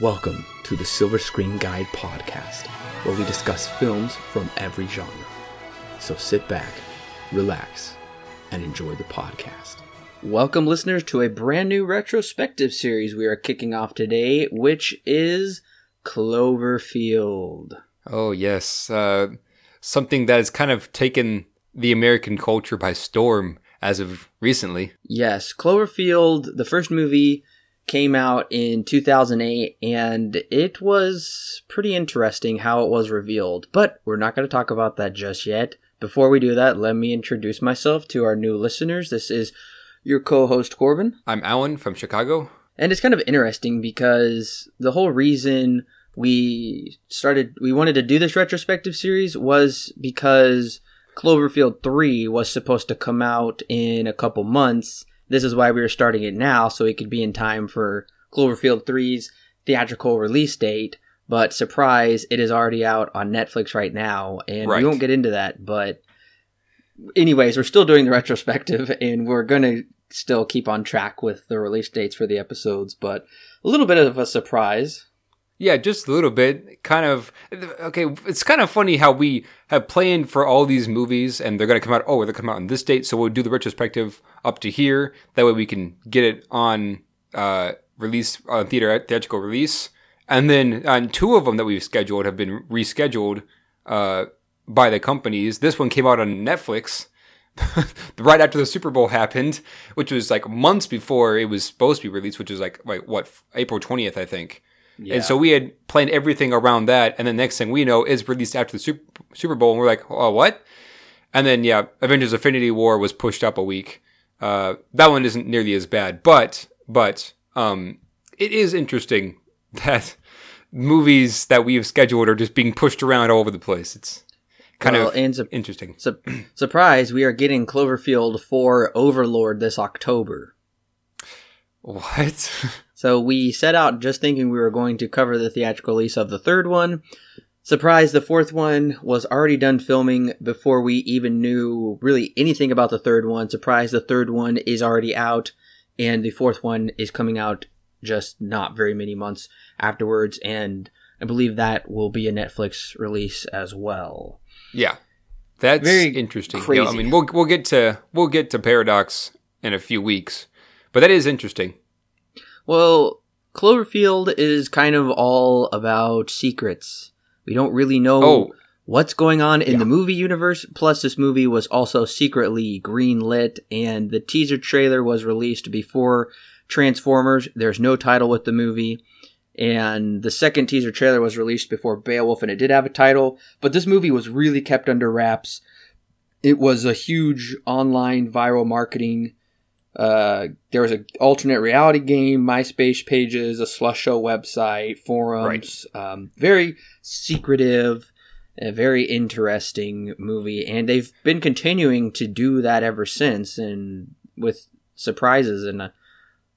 Welcome to the Silver Screen Guide podcast, where we discuss films from every genre. So sit back, relax, and enjoy the podcast. Welcome, listeners, to a brand new retrospective series we are kicking off today, which is Cloverfield. Oh, yes. Uh, something that has kind of taken the American culture by storm as of recently. Yes, Cloverfield, the first movie, came out in 2008, and it was pretty interesting how it was revealed. But we're not going to talk about that just yet. Before we do that, let me introduce myself to our new listeners. This is your co host, Corbin. I'm Alan from Chicago. And it's kind of interesting because the whole reason we started, we wanted to do this retrospective series was because Cloverfield 3 was supposed to come out in a couple months. This is why we were starting it now, so it could be in time for Cloverfield 3's theatrical release date. But surprise, it is already out on Netflix right now, and Right. we won't get into that. But, anyways, we're still doing the retrospective, and we're going to still keep on track with the release dates for the episodes. But a little bit of a surprise. Yeah, just a little bit. Kind of. Okay, it's kind of funny how we have planned for all these movies and they're going to come out. Oh, they're come out on this date. So we'll do the retrospective up to here. That way we can get it on uh, release, on theater, theatrical release. And then on two of them that we've scheduled have been rescheduled uh, by the companies. This one came out on Netflix. right after the Super Bowl happened, which was like months before it was supposed to be released, which was like like what April twentieth, I think. And so we had planned everything around that, and the next thing we know is released after the Super, Super Bowl, and we're like, oh, what? And then yeah, Avengers: Infinity War was pushed up a week. Uh, that one isn't nearly as bad, but but um, it is interesting that movies that we have scheduled are just being pushed around all over the place. It's kind Well, of and su- interesting. su- surprise, we are getting Cloverfield for Overlord this October. What? So we set out just thinking we were going to cover the theatrical release of the third one. Surprise, the fourth one was already done filming before we even knew really anything about the third one. Surprise, the third one is already out, and the fourth one is coming out just not very many months afterwards, and I believe that will be a Netflix release as well. Yeah, that's Very interesting. You know, I crazy. mean, we'll we'll get to we'll get to Paradox in a few weeks, but that is interesting. Well, Cloverfield is kind of all about secrets. We don't really know Oh. what's going on in Yeah. the movie universe. Plus, this movie was also secretly green lit, and the teaser trailer was released before Transformers. There's no title with the movie. And the second teaser trailer was released before Beowulf, and it did have a title, but this movie was really kept under wraps. It was a huge online viral marketing uh, there was an alternate reality game, MySpace pages, a Slusho website, forums. Right. Um, very secretive, a very interesting movie, and they've been continuing to do that ever since, and with surprises. And uh,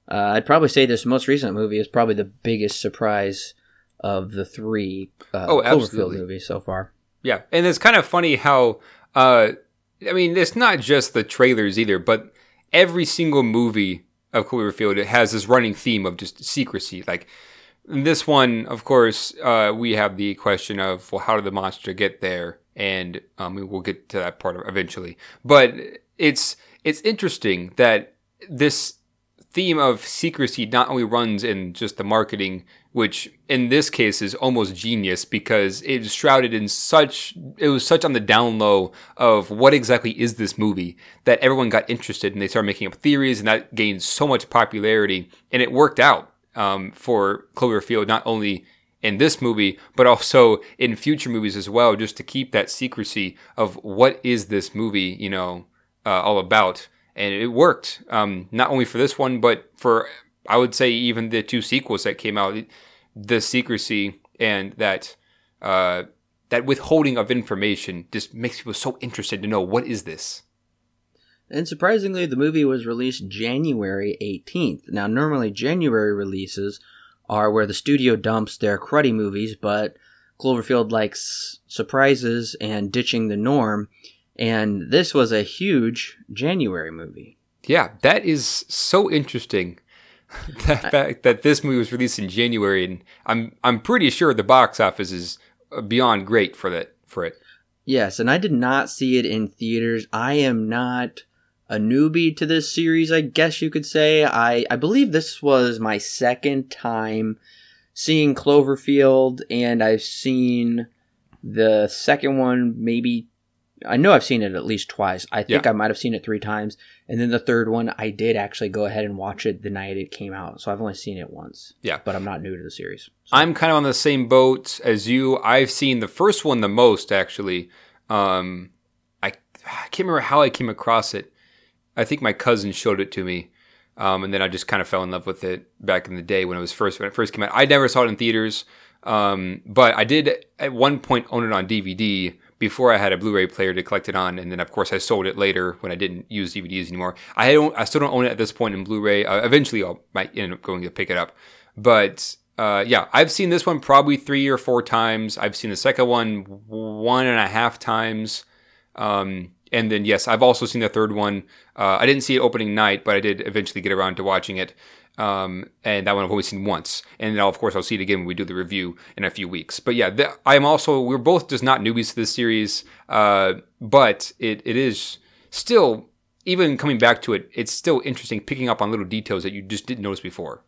I'd probably say this most recent movie is probably the biggest surprise of the three uh, Oh, Cloverfield movies so far. Yeah, and it's kind of funny how, uh, I mean, it's not just the trailers either, but every single movie of Cloverfield it has this running theme of just secrecy. Like this one, of course, uh, we have the question of well, how did the monster get there, and um, we'll get to that part eventually. But it's it's interesting that this theme of secrecy not only runs in just the marketing, which in this case is almost genius because it was shrouded in such, it was such on the down low of what exactly is this movie that everyone got interested and they started making up theories and that gained so much popularity and it worked out um, for Cloverfield, not only in this movie, but also in future movies as well, just to keep that secrecy of what is this movie, you know, uh, all about. And it worked, um, not only for this one, but for, I would say, even the two sequels that came out. The secrecy and that, uh, that withholding of information just makes people so interested to know what is this. And surprisingly, the movie was released January 18th. Now, normally January releases are where the studio dumps their cruddy movies, but Cloverfield likes surprises and ditching the norm, and this was a huge January movie. Yeah, that is so interesting. the fact that this movie was released in January, and I'm I'm pretty sure the box office is uh, beyond great for that for it. Yes, and I did not see it in theaters. I am not a newbie to this series, I guess you could say. I, I believe this was my second time seeing Cloverfield, and I've seen the second one maybe. I know I've seen it at least twice. I think Yeah. I might have seen it three times. And then the third one, I did actually go ahead and watch it the night it came out. So I've only seen it once. Yeah. But I'm not new to the series. So- I'm kind of on the same boat as you. I've seen the first one the most, actually. Um, I, I can't remember how I came across it. I think my cousin showed it to me, um, and then I just kind of fell in love with it back in the day when it was first when it first came out. I never saw it in theaters, um, but I did at one point own it on DVD before I had a Blu-ray player to collect it on, and then of course I sold it later when I didn't use DVDs anymore. I don't, I still don't own it at this point in Blu-ray. Uh, eventually, I might end up going to pick it up, but uh, yeah, I've seen this one probably three or four times. I've seen the second one one and a half times. Um, and then, yes, I've also seen the third one. Uh, I didn't see it opening night, but I did eventually get around to watching it. Um, and that one I've only seen once. And now, of course, I'll see it again when we do the review in a few weeks. But yeah, th- I'm also, we're both just not newbies to this series. Uh, but it, it is still, even coming back to it, it's still interesting picking up on little details that you just didn't notice before.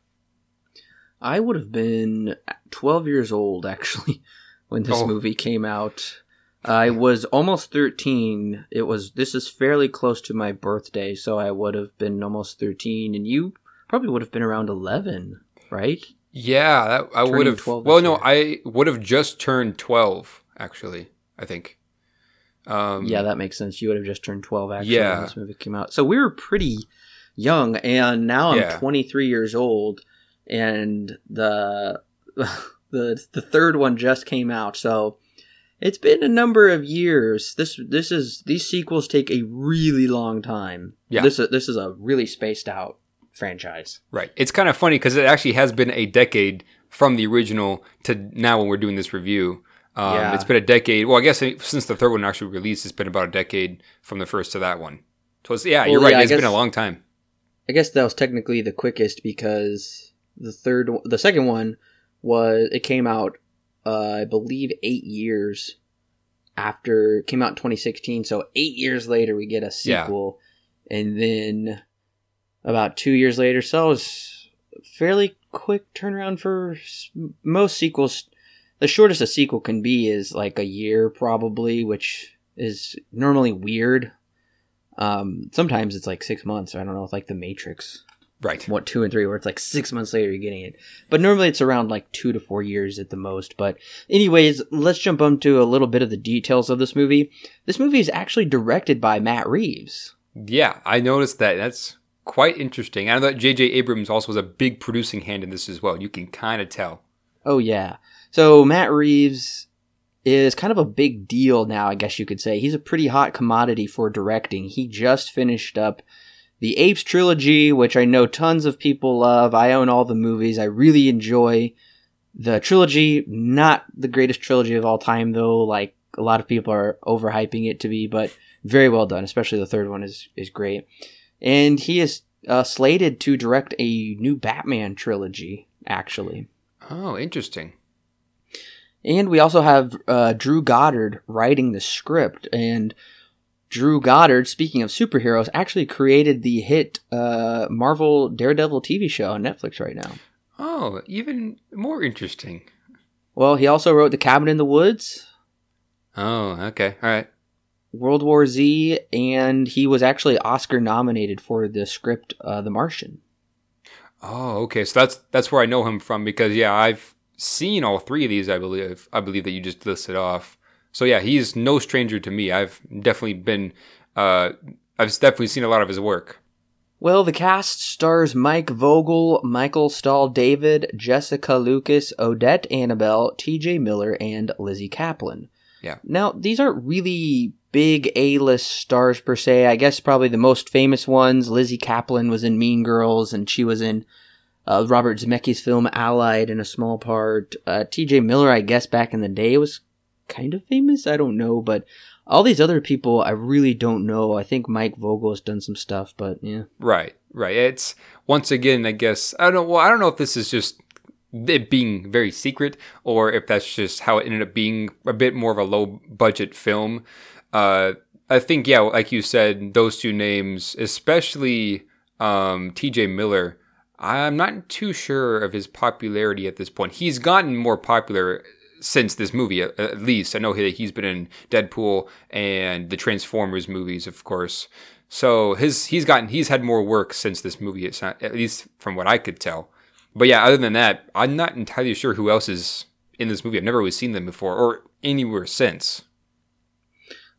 I would have been 12 years old actually when this Oh. movie came out. I was almost 13. It was this is fairly close to my birthday, so I would have been almost 13 and you probably would have been around 11, right? Yeah, that, I would have. 12 Well, no, I would have just turned twelve. Actually, I think. Um, yeah, that makes sense. You would have just turned 12 actually Yeah. when this movie came out. So we were pretty young and now I'm Yeah. 23 years old and the the the third one just came out. So it's been a number of years. This this is these sequels take a really long time. Yeah. This is this is a really spaced out franchise. right. It's kind of funny because it actually has been a decade from the original to now when we're doing this review. Um, Yeah. It's been a decade. Well, I guess since the third one actually released, it's been about a decade from the first to that one. So it's, yeah, Well, you're right. yeah, It's been a long time. I guess that was technically the quickest because the third, the second one was it came out, uh, I believe, eight years after came out in 2016. So eight years later, we get a Yeah. sequel, and then about two years later, so it was fairly quick turnaround for most sequels. The shortest a sequel can be is like a year, probably, which is normally weird. Um, sometimes it's like six months. I don't know, like The Matrix, Right. what two and three, where it's like six months later you're getting it. But normally it's around like two to four years at the most. But anyways, let's jump into a little bit of the details of this movie. This movie is actually directed by Matt Reeves. Yeah, I noticed that. That's quite interesting. I know that J.J. Abrams also was a big producing hand in this as well. You can kind of tell. Oh yeah. So Matt Reeves is kind of a big deal now, I guess you could say. He's a pretty hot commodity for directing. He just finished up the Apes trilogy, which I know tons of people love. I own all the movies. I really enjoy the trilogy. Not the greatest trilogy of all time though, like a lot of people are overhyping it to be, but very well done, especially the third one is is great. And he is uh, slated to direct a new Batman trilogy actually. Oh, interesting. And we also have uh, Drew Goddard writing the script. And Drew Goddard, speaking of superheroes, actually created the hit uh, Marvel Daredevil TV show on Netflix right now. Oh, even more interesting. Well, he also wrote The Cabin in the Woods, Oh, okay. All right. World War Z, and he was actually Oscar nominated for the script uh, The Martian. Oh, okay. So that's that's where I know him from because yeah, I've seen all three of these. I believe I believe that you just listed off. So yeah, he's no stranger to me. I've definitely been, uh, I've definitely seen a lot of his work. Well, the cast stars Mike Vogel, Michael Stahl David, Jessica Lucas, Odette Annable, TJ Miller, and Lizzy Caplan. Yeah. Now, these aren't really big A list stars per se. I guess probably the most famous ones Lizzy Caplan was in Mean Girls, and she was in uh, Robert Zemeckis' film Allied in a small part. Uh, TJ Miller, I guess back in the day, was kind of famous. I don't know, but all these other people I really don't know. I think Mike Vogel has done some stuff, but yeah. Right. Right. It's once again, I guess I don't know. Well, I don't know if this is just it being very secret or if that's just how it ended up being a bit more of a low budget film. Uh, I think yeah, like you said, those two names, especially um, T.J. Miller. I'm not too sure of his popularity at this point. He's gotten more popular since this movie, at least. I know that he's been in Deadpool and the Transformers movies, of course. So his he's gotten he's had more work since this movie. It's not, at least from what I could tell. But yeah, other than that, I'm not entirely sure who else is in this movie. I've never really seen them before or anywhere since.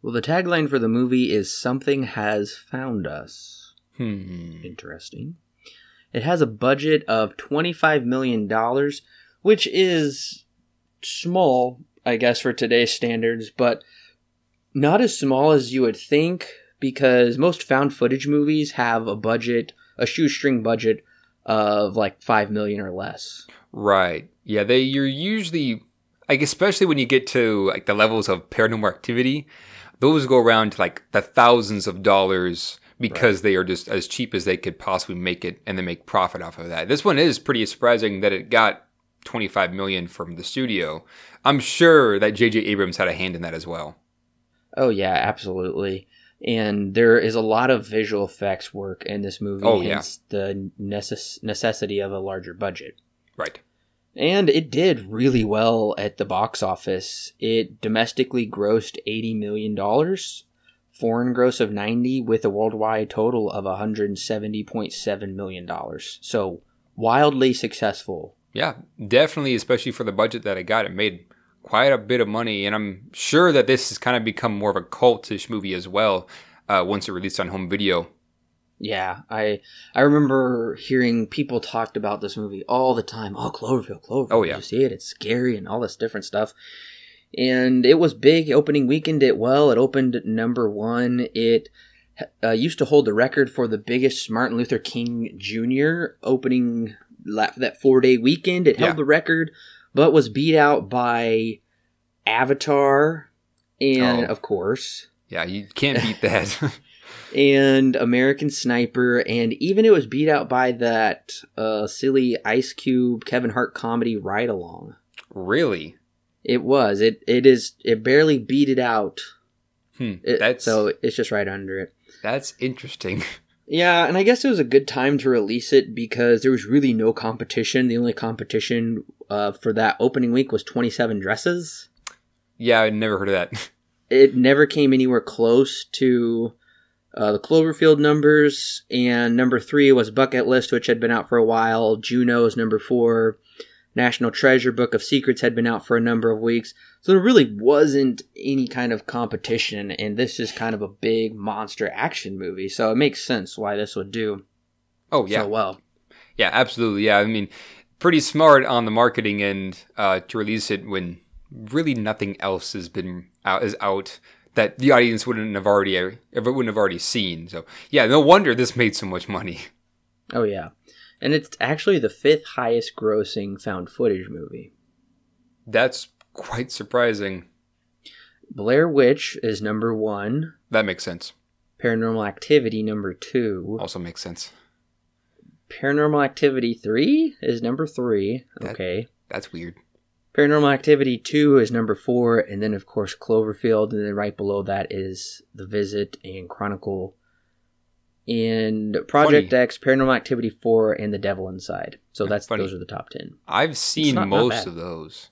Well, the tagline for the movie is "Something has found us." Hmm. Interesting. It has a budget of twenty-five million dollars, which is small, I guess, for today's standards, but not as small as you would think because most found footage movies have a budget, a shoestring budget of like 5 million or less. Right. Yeah, they you're usually like especially when you get to like the levels of paranormal activity, those go around to like the thousands of dollars because right. they are just as cheap as they could possibly make it and then make profit off of that. This one is pretty surprising that it got 25 million from the studio. I'm sure that JJ Abrams had a hand in that as well. Oh yeah, absolutely. And there is a lot of visual effects work in this movie. Oh yeah, the necess- necessity of a larger budget. Right. And it did really well at the box office. It domestically grossed eighty million dollars, foreign gross of ninety, with a worldwide total of one hundred seventy point seven million dollars. So wildly successful yeah, definitely, especially for the budget that it got, it made quite a bit of money, and I'm sure that this has kind of become more of a cultish movie as well uh, once it released on home video. Yeah, I I remember hearing people talked about this movie all the time. Oh, Cloverfield, Cloverfield. Oh yeah, you see it? It's scary and all this different stuff. And it was big opening weekend. It well. It opened number one. It uh, used to hold the record for the biggest Martin Luther King Jr. opening that four day weekend. It held yeah. the record, but was beat out by Avatar, and oh. of course, yeah, you can't beat that. and American Sniper, and even it was beat out by that uh, silly Ice Cube Kevin Hart comedy Ride Along. Really? It was. It it is. It barely beat it out. Hmm, it, that's so it's just right under it. That's interesting. Yeah, and I guess it was a good time to release it because there was really no competition. The only competition uh, for that opening week was 27 Dresses. Yeah, I never heard of that. it never came anywhere close to uh, the Cloverfield numbers, and number three was Bucket List, which had been out for a while. Juno Juno's number four. National Treasure Book of Secrets had been out for a number of weeks. So there really wasn't any kind of competition, and this is kind of a big monster action movie. So it makes sense why this would do oh yeah so well. Yeah, absolutely. Yeah, I mean, pretty smart on the marketing end uh, to release it when really nothing else has been out is out that the audience wouldn't have already wouldn't have already seen. So yeah, no wonder this made so much money. Oh yeah and it's actually the fifth highest grossing found footage movie. That's quite surprising. Blair Witch is number one. That makes sense. Paranormal Activity number two. Also makes sense. Paranormal Activity 3 is number 3. That, okay. That's weird. Paranormal Activity 2 is number 4 and then of course Cloverfield and then right below that is The Visit and Chronicle and Project Funny. X, Paranormal Activity 4, and The Devil Inside. So that's Funny. those are the top 10. I've seen not, most not of those.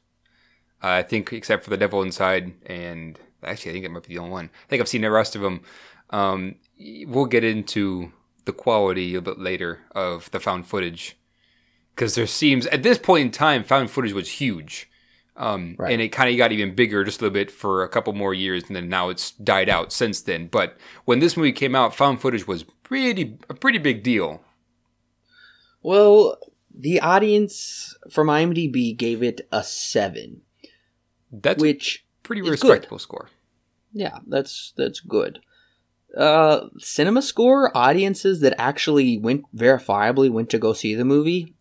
Uh, I think except for The Devil Inside and actually I think it might be the only one. I think I've seen the rest of them. Um, we'll get into the quality a bit later of the found footage because there seems at this point in time found footage was huge. Um, right. And it kind of got even bigger just a little bit for a couple more years, and then now it's died out since then. But when this movie came out, found footage was pretty a pretty big deal. Well, the audience from IMDb gave it a seven. That's which pretty respectable good. score. Yeah, that's that's good. Uh, CinemaScore audiences that actually went verifiably went to go see the movie.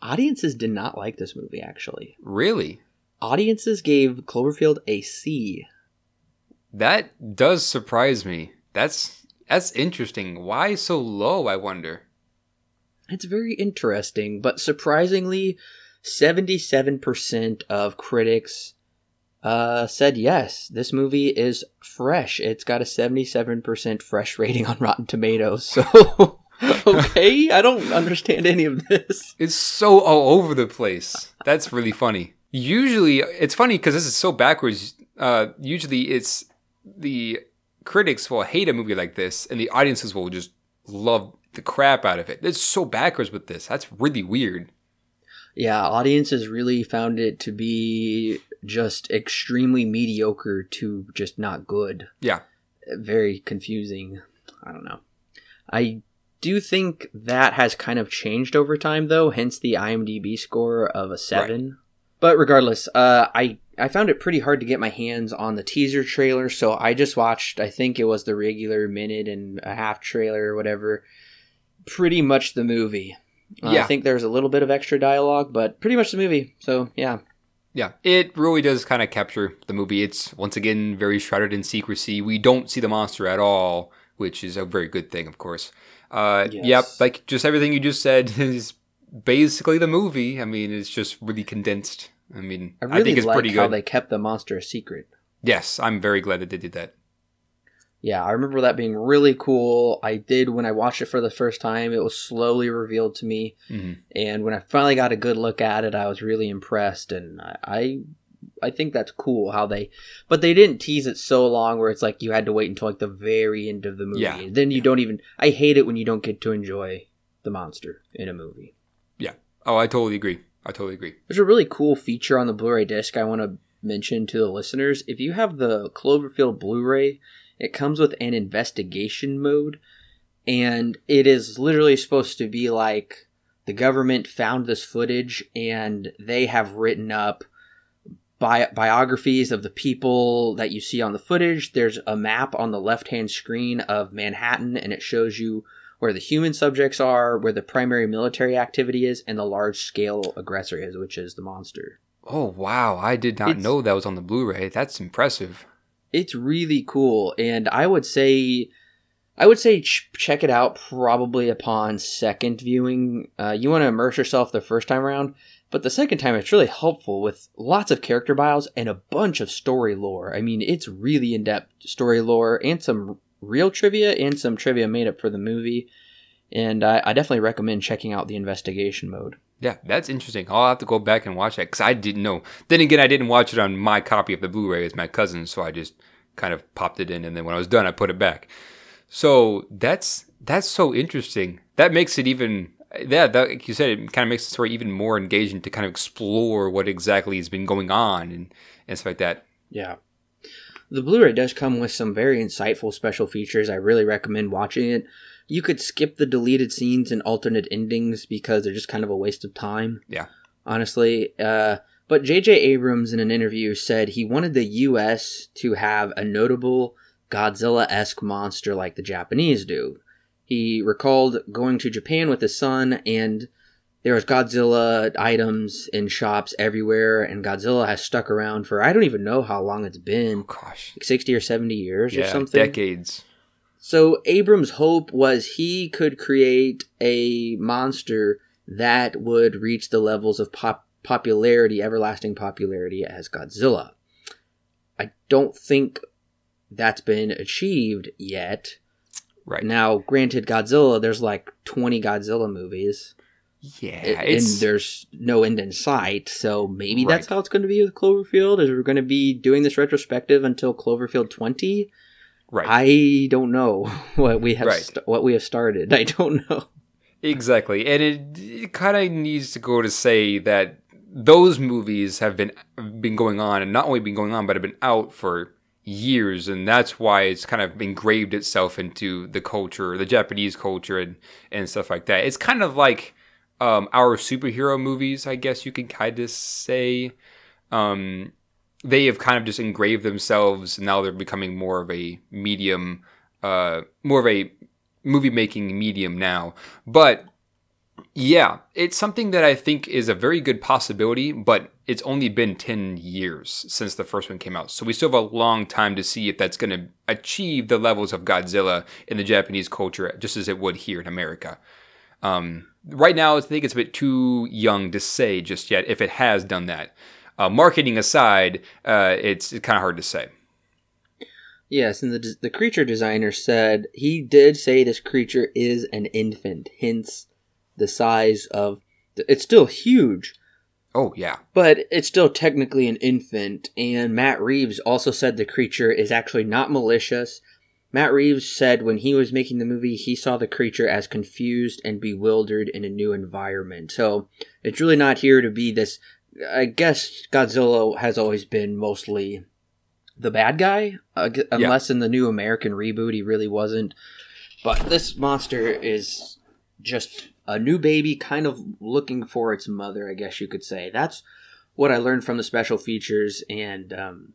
Audiences did not like this movie. Actually, really, audiences gave Cloverfield a C. That does surprise me. That's that's interesting. Why so low? I wonder. It's very interesting, but surprisingly, 77% of critics uh, said yes. This movie is fresh. It's got a 77% fresh rating on Rotten Tomatoes. So, okay, I don't understand any of this. It's so all over the place. That's really funny. Usually, it's funny because this is so backwards. Uh, usually, it's the critics will hate a movie like this, and the audiences will just love the crap out of it. It's so backwards with this. That's really weird. Yeah, audiences really found it to be just extremely mediocre to just not good. Yeah. Very confusing. I don't know. I do think that has kind of changed over time, though, hence the IMDb score of a 7. Right. But regardless, uh, I I found it pretty hard to get my hands on the teaser trailer, so I just watched. I think it was the regular minute and a half trailer or whatever. Pretty much the movie. Uh, yeah. I think there's a little bit of extra dialogue, but pretty much the movie. So yeah. Yeah, it really does kind of capture the movie. It's once again very shrouded in secrecy. We don't see the monster at all, which is a very good thing, of course. Uh, yes. Yep, like just everything you just said is basically the movie. I mean, it's just really condensed. I mean, I, really I think it's like pretty good. How they kept the monster a secret. Yes, I'm very glad that they did that. Yeah, I remember that being really cool. I did when I watched it for the first time. It was slowly revealed to me, mm-hmm. and when I finally got a good look at it, I was really impressed. And I, I, think that's cool how they, but they didn't tease it so long where it's like you had to wait until like the very end of the movie. Yeah. Then you don't even. I hate it when you don't get to enjoy the monster in a movie. Yeah. Oh, I totally agree. I totally agree. There's a really cool feature on the Blu-ray disc I want to mention to the listeners. If you have the Cloverfield Blu-ray it comes with an investigation mode, and it is literally supposed to be like the government found this footage and they have written up bi- biographies of the people that you see on the footage. There's a map on the left hand screen of Manhattan, and it shows you where the human subjects are, where the primary military activity is, and the large scale aggressor is, which is the monster. Oh, wow. I did not it's, know that was on the Blu ray. That's impressive it's really cool, and I would say, I would say ch- check it out probably upon second viewing. Uh, you want to immerse yourself the first time around, but the second time it's really helpful with lots of character bios and a bunch of story lore. I mean, it's really in depth story lore and some real trivia and some trivia made up for the movie. And I, I definitely recommend checking out the investigation mode. Yeah, that's interesting. I'll have to go back and watch that because I didn't know. Then again, I didn't watch it on my copy of the Blu-ray as my cousin, so I just kind of popped it in, and then when I was done, I put it back. So that's that's so interesting. That makes it even yeah, that, like you said, it kind of makes the story even more engaging to kind of explore what exactly has been going on and and stuff like that. Yeah. The Blu-ray does come with some very insightful special features. I really recommend watching it you could skip the deleted scenes and alternate endings because they're just kind of a waste of time. Yeah. Honestly. Uh, but J.J. Abrams in an interview said he wanted the U.S. to have a notable Godzilla esque monster like the Japanese do. He recalled going to Japan with his son, and there was Godzilla items in shops everywhere, and Godzilla has stuck around for I don't even know how long it's been. Oh, gosh, like sixty or seventy years yeah, or something. Decades. So Abrams' hope was he could create a monster that would reach the levels of pop- popularity, everlasting popularity as Godzilla. I don't think that's been achieved yet. Right. Now, granted, Godzilla, there's like 20 Godzilla movies. Yeah, and there's no end in sight. So maybe right. that's how it's going to be with Cloverfield. Is we're going to be doing this retrospective until Cloverfield 20, Right. I don't know what we have right. st- what we have started. I don't know. Exactly. And it, it kind of needs to go to say that those movies have been been going on and not only been going on but have been out for years and that's why it's kind of engraved itself into the culture, the Japanese culture and and stuff like that. It's kind of like um, our superhero movies, I guess you can kind of say. Um, they have kind of just engraved themselves. And Now they're becoming more of a medium, uh, more of a movie making medium now. But yeah, it's something that I think is a very good possibility, but it's only been 10 years since the first one came out. So we still have a long time to see if that's going to achieve the levels of Godzilla in the Japanese culture, just as it would here in America. Um, right now, I think it's a bit too young to say just yet if it has done that. Uh, marketing aside, uh, it's, it's kind of hard to say. Yes, and the the creature designer said he did say this creature is an infant, hence the size of. It's still huge. Oh yeah, but it's still technically an infant. And Matt Reeves also said the creature is actually not malicious. Matt Reeves said when he was making the movie, he saw the creature as confused and bewildered in a new environment. So it's really not here to be this. I guess Godzilla has always been mostly the bad guy, uh, unless yeah. in the new American reboot he really wasn't. But this monster is just a new baby, kind of looking for its mother, I guess you could say. That's what I learned from the special features and um,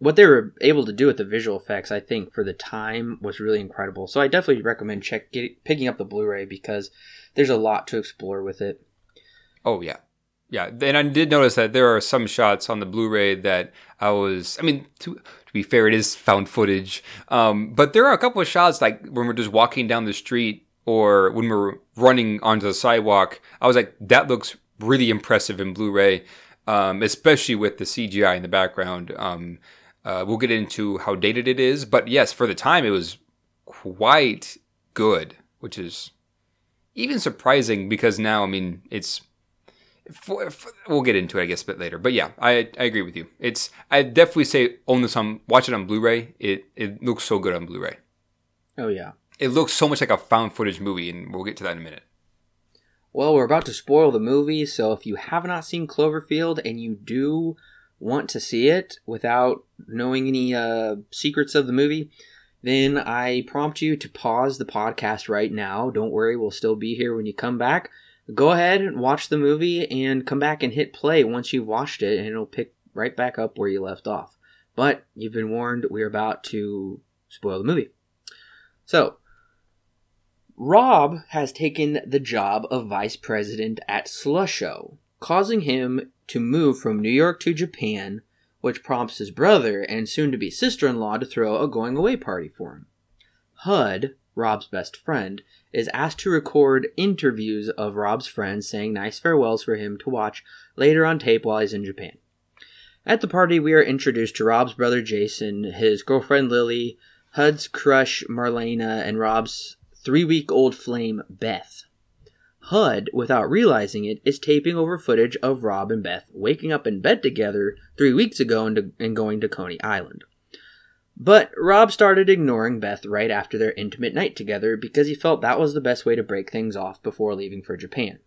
what they were able to do with the visual effects. I think for the time was really incredible. So I definitely recommend check get, picking up the Blu-ray because there's a lot to explore with it. Oh yeah, yeah, and I did notice that there are some shots on the Blu-ray that I was. I mean, to, to be fair, it is found footage, um, but there are a couple of shots like when we're just walking down the street or when we're running onto the sidewalk. I was like, that looks really impressive in Blu-ray, um, especially with the CGI in the background. Um, uh, we'll get into how dated it is, but yes, for the time, it was quite good, which is even surprising because now, I mean, it's for, for, we'll get into it, I guess, a bit later. But yeah, I I agree with you. It's I definitely say own this on watch it on Blu-ray. It it looks so good on Blu-ray. Oh yeah, it looks so much like a found footage movie, and we'll get to that in a minute. Well, we're about to spoil the movie, so if you have not seen Cloverfield and you do want to see it without knowing any uh, secrets of the movie, then I prompt you to pause the podcast right now. Don't worry, we'll still be here when you come back go ahead and watch the movie and come back and hit play once you've watched it, and it'll pick right back up where you left off. But you've been warned, we're about to spoil the movie. So, Rob has taken the job of vice president at Slusho, causing him to move from New York to Japan, which prompts his brother and soon to be sister in law to throw a going away party for him. Hud, Rob's best friend, is asked to record interviews of Rob's friends saying nice farewells for him to watch later on tape while he's in Japan. At the party, we are introduced to Rob's brother Jason, his girlfriend Lily, Hud's crush Marlena, and Rob's three week old flame Beth. Hud, without realizing it, is taping over footage of Rob and Beth waking up in bed together three weeks ago and, and going to Coney Island. But Rob started ignoring Beth right after their intimate night together because he felt that was the best way to break things off before leaving for Japan.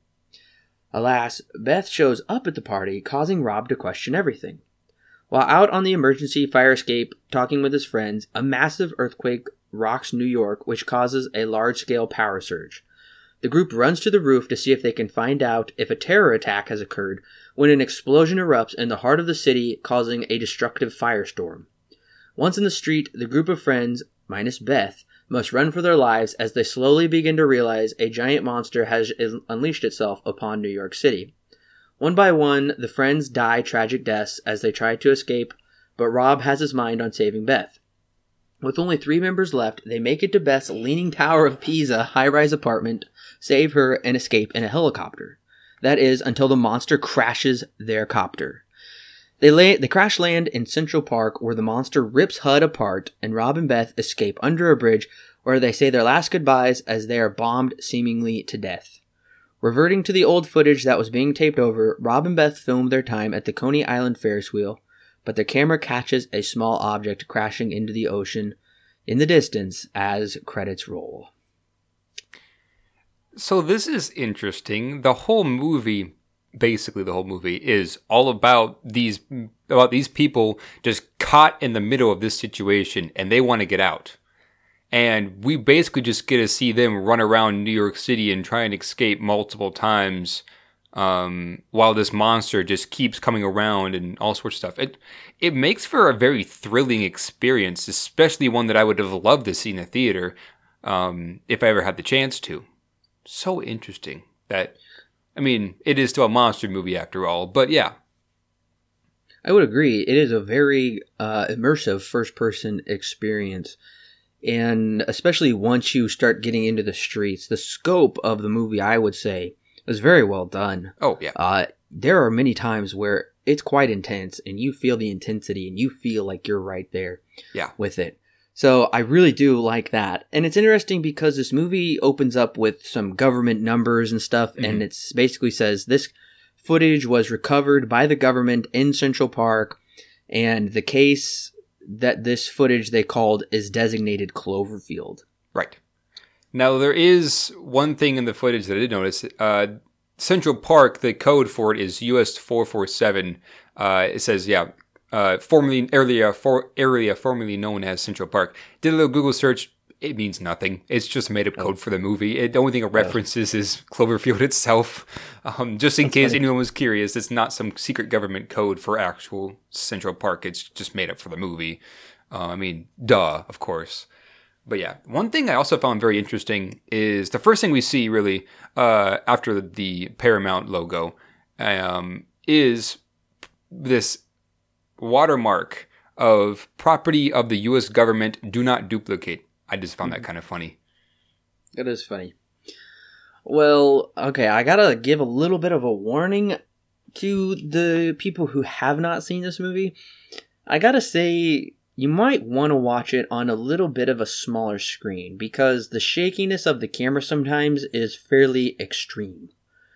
Alas, Beth shows up at the party, causing Rob to question everything. While out on the emergency fire escape talking with his friends, a massive earthquake rocks New York, which causes a large scale power surge. The group runs to the roof to see if they can find out if a terror attack has occurred when an explosion erupts in the heart of the city, causing a destructive firestorm. Once in the street, the group of friends, minus Beth, must run for their lives as they slowly begin to realize a giant monster has unleashed itself upon New York City. One by one, the friends die tragic deaths as they try to escape, but Rob has his mind on saving Beth. With only three members left, they make it to Beth's Leaning Tower of Pisa high rise apartment, save her, and escape in a helicopter. That is, until the monster crashes their copter. They, lay, they crash land in Central Park where the monster rips HUD apart and Rob and Beth escape under a bridge where they say their last goodbyes as they are bombed seemingly to death. Reverting to the old footage that was being taped over, Rob and Beth filmed their time at the Coney Island Ferris wheel, but their camera catches a small object crashing into the ocean in the distance as credits roll. So this is interesting. The whole movie basically the whole movie is all about these about these people just caught in the middle of this situation and they want to get out. And we basically just get to see them run around New York City and try and escape multiple times um, while this monster just keeps coming around and all sorts of stuff. It it makes for a very thrilling experience, especially one that I would have loved to see in a theater um, if I ever had the chance to. So interesting that I mean, it is still a monster movie after all, but yeah. I would agree. It is a very uh, immersive first person experience. And especially once you start getting into the streets, the scope of the movie, I would say, was very well done. Oh yeah. Uh, there are many times where it's quite intense and you feel the intensity and you feel like you're right there Yeah. with it. So I really do like that. And it's interesting because this movie opens up with some government numbers and stuff Mhm. and it basically says this footage was recovered by the government in Central Park and the case that this footage they called is designated Cloverfield. Right. Now there is one thing in the footage that I did notice. Uh, Central Park, the code for it is US four four seven. Uh, it says yeah, uh, formerly area for area formerly known as Central Park. Did a little Google search. It means nothing. It's just made up code for the movie. It, the only thing it references is Cloverfield itself. Um, just in case anyone was curious, it's not some secret government code for actual Central Park. It's just made up for the movie. Uh, I mean, duh, of course. But yeah, one thing I also found very interesting is the first thing we see really uh, after the Paramount logo um, is this watermark of property of the U.S. government. Do not duplicate. I just found that mm-hmm. kind of funny. That is funny. Well, okay, I gotta give a little bit of a warning to the people who have not seen this movie. I gotta say, you might want to watch it on a little bit of a smaller screen because the shakiness of the camera sometimes is fairly extreme.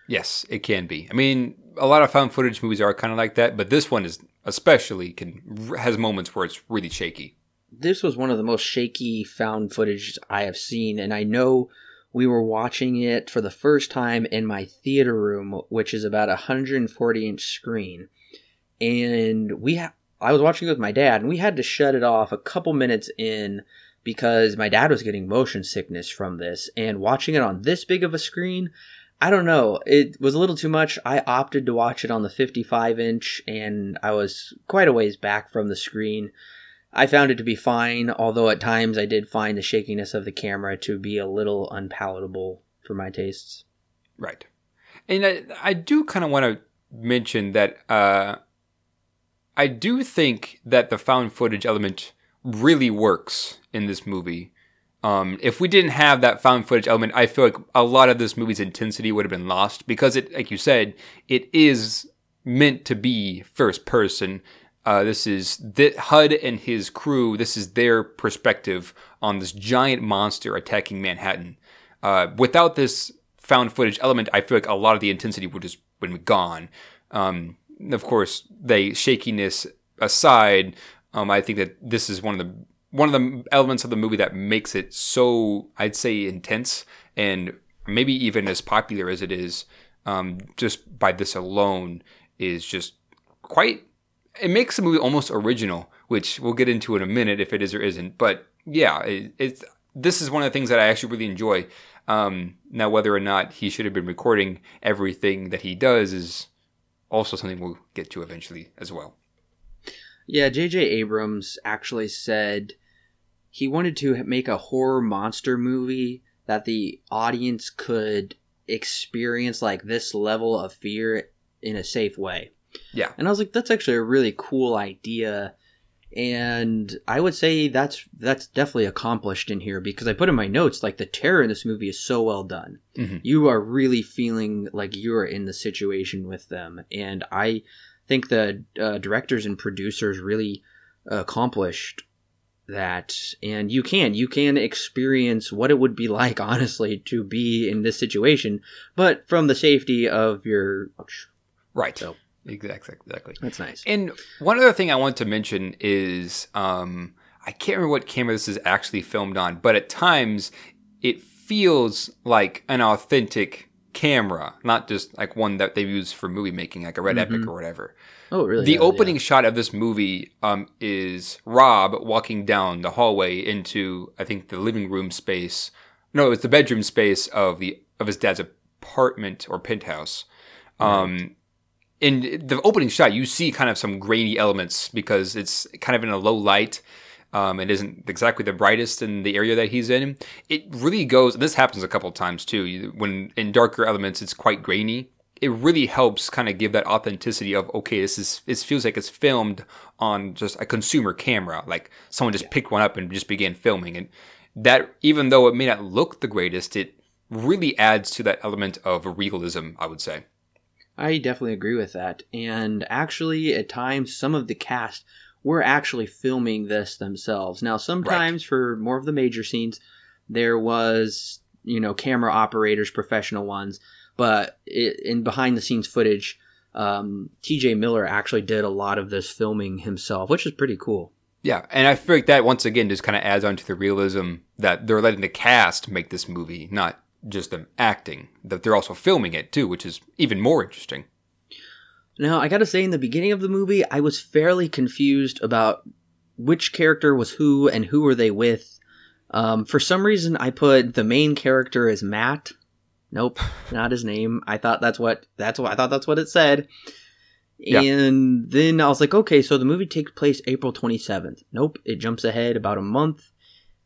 Yes, it can be. I mean, a lot of found footage movies are kind of like that, but this one is especially can has moments where it's really shaky. This was one of the most shaky found footage I have seen, and I know we were watching it for the first time in my theater room, which is about a 140 inch screen. And we ha- I was watching it with my dad, and we had to shut it off a couple minutes in because my dad was getting motion sickness from this. And watching it on this big of a screen, I don't know, it was a little too much. I opted to watch it on the 55 inch, and I was quite a ways back from the screen. I found it to be fine, although at times I did find the shakiness of the camera to be a little unpalatable for my tastes. Right. And I, I do kind of want to mention that uh, I do think that the found footage element really works in this movie. Um, if we didn't have that found footage element, I feel like a lot of this movie's intensity would have been lost because it, like you said, it is meant to be first person. Uh, this is the, HUD and his crew. This is their perspective on this giant monster attacking Manhattan. Uh, without this found footage element, I feel like a lot of the intensity would just been gone. Um, of course, the shakiness aside, um, I think that this is one of the one of the elements of the movie that makes it so I'd say intense and maybe even as popular as it is. Um, just by this alone is just quite. It makes the movie almost original, which we'll get into in a minute if it is or isn't. But yeah, it, it's this is one of the things that I actually really enjoy. Um, now, whether or not he should have been recording everything that he does is also something we'll get to eventually as well. Yeah, J.J. Abrams actually said he wanted to make a horror monster movie that the audience could experience like this level of fear in a safe way. Yeah. And I was like, that's actually a really cool idea. And I would say that's that's definitely accomplished in here because I put in my notes like the terror in this movie is so well done. Mhm. You are really feeling like you're in the situation with them, and I think the uh, directors and producers really accomplished that. And you can you can experience what it would be like, honestly, to be in this situation, but from the safety of your. Right. So- Exactly. Exactly. That's nice. And one other thing I want to mention is um, I can't remember what camera this is actually filmed on, but at times it feels like an authentic camera, not just like one that they use for movie making, like a Red Epic or whatever. Oh, really? The opening yeah. shot of this movie um, is Rob walking down the hallway into, I think, the living room space. No, it's the bedroom space of the of his dad's apartment or penthouse. Um, in the opening shot, you see kind of some grainy elements because it's kind of in a low light. Um, it isn't exactly the brightest in the area that he's in. It really goes. This happens a couple of times too. When in darker elements, it's quite grainy. It really helps kind of give that authenticity of okay, this is. It feels like it's filmed on just a consumer camera, like someone just picked one up and just began filming. And that even though it may not look the greatest, it really adds to that element of realism, I would say. I definitely agree with that. And actually, at times, some of the cast were actually filming this themselves. Now, sometimes right. for more of the major scenes, there was, you know, camera operators, professional ones, but it, in behind the scenes footage, um, TJ Miller actually did a lot of this filming himself, which is pretty cool. Yeah, and I feel like that once again just kind of adds on to the realism that they're letting the cast make this movie, not just them acting. That they're also filming it too, which is even more interesting. Now, I gotta say, in the beginning of the movie, I was fairly confused about which character was who and who were they with. Um, for some reason, I put the main character as Matt. Nope, not his name. I thought that's what that's what I thought that's what it said. Yeah. And then I was like, okay, so the movie takes place April 27th. Nope, it jumps ahead about a month.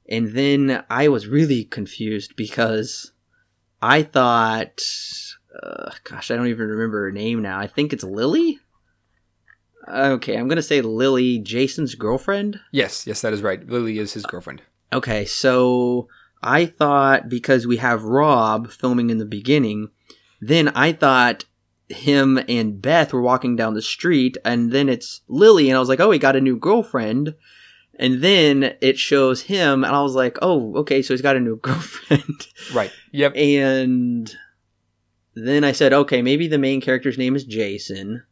And then I was really confused because I thought, uh, gosh, I don't even remember her name now. I think it's Lily. Okay, I'm gonna say Lily, Jason's girlfriend. Yes, yes, that is right. Lily is his girlfriend. Okay, so I thought because we have Rob filming in the beginning, then I thought him and Beth were walking down the street, and then it's Lily, and I was like, oh, he got a new girlfriend. And then it shows him, and I was like, oh, okay, so he's got a new girlfriend. Right. Yep. And then I said, okay, maybe the main character's name is Jason.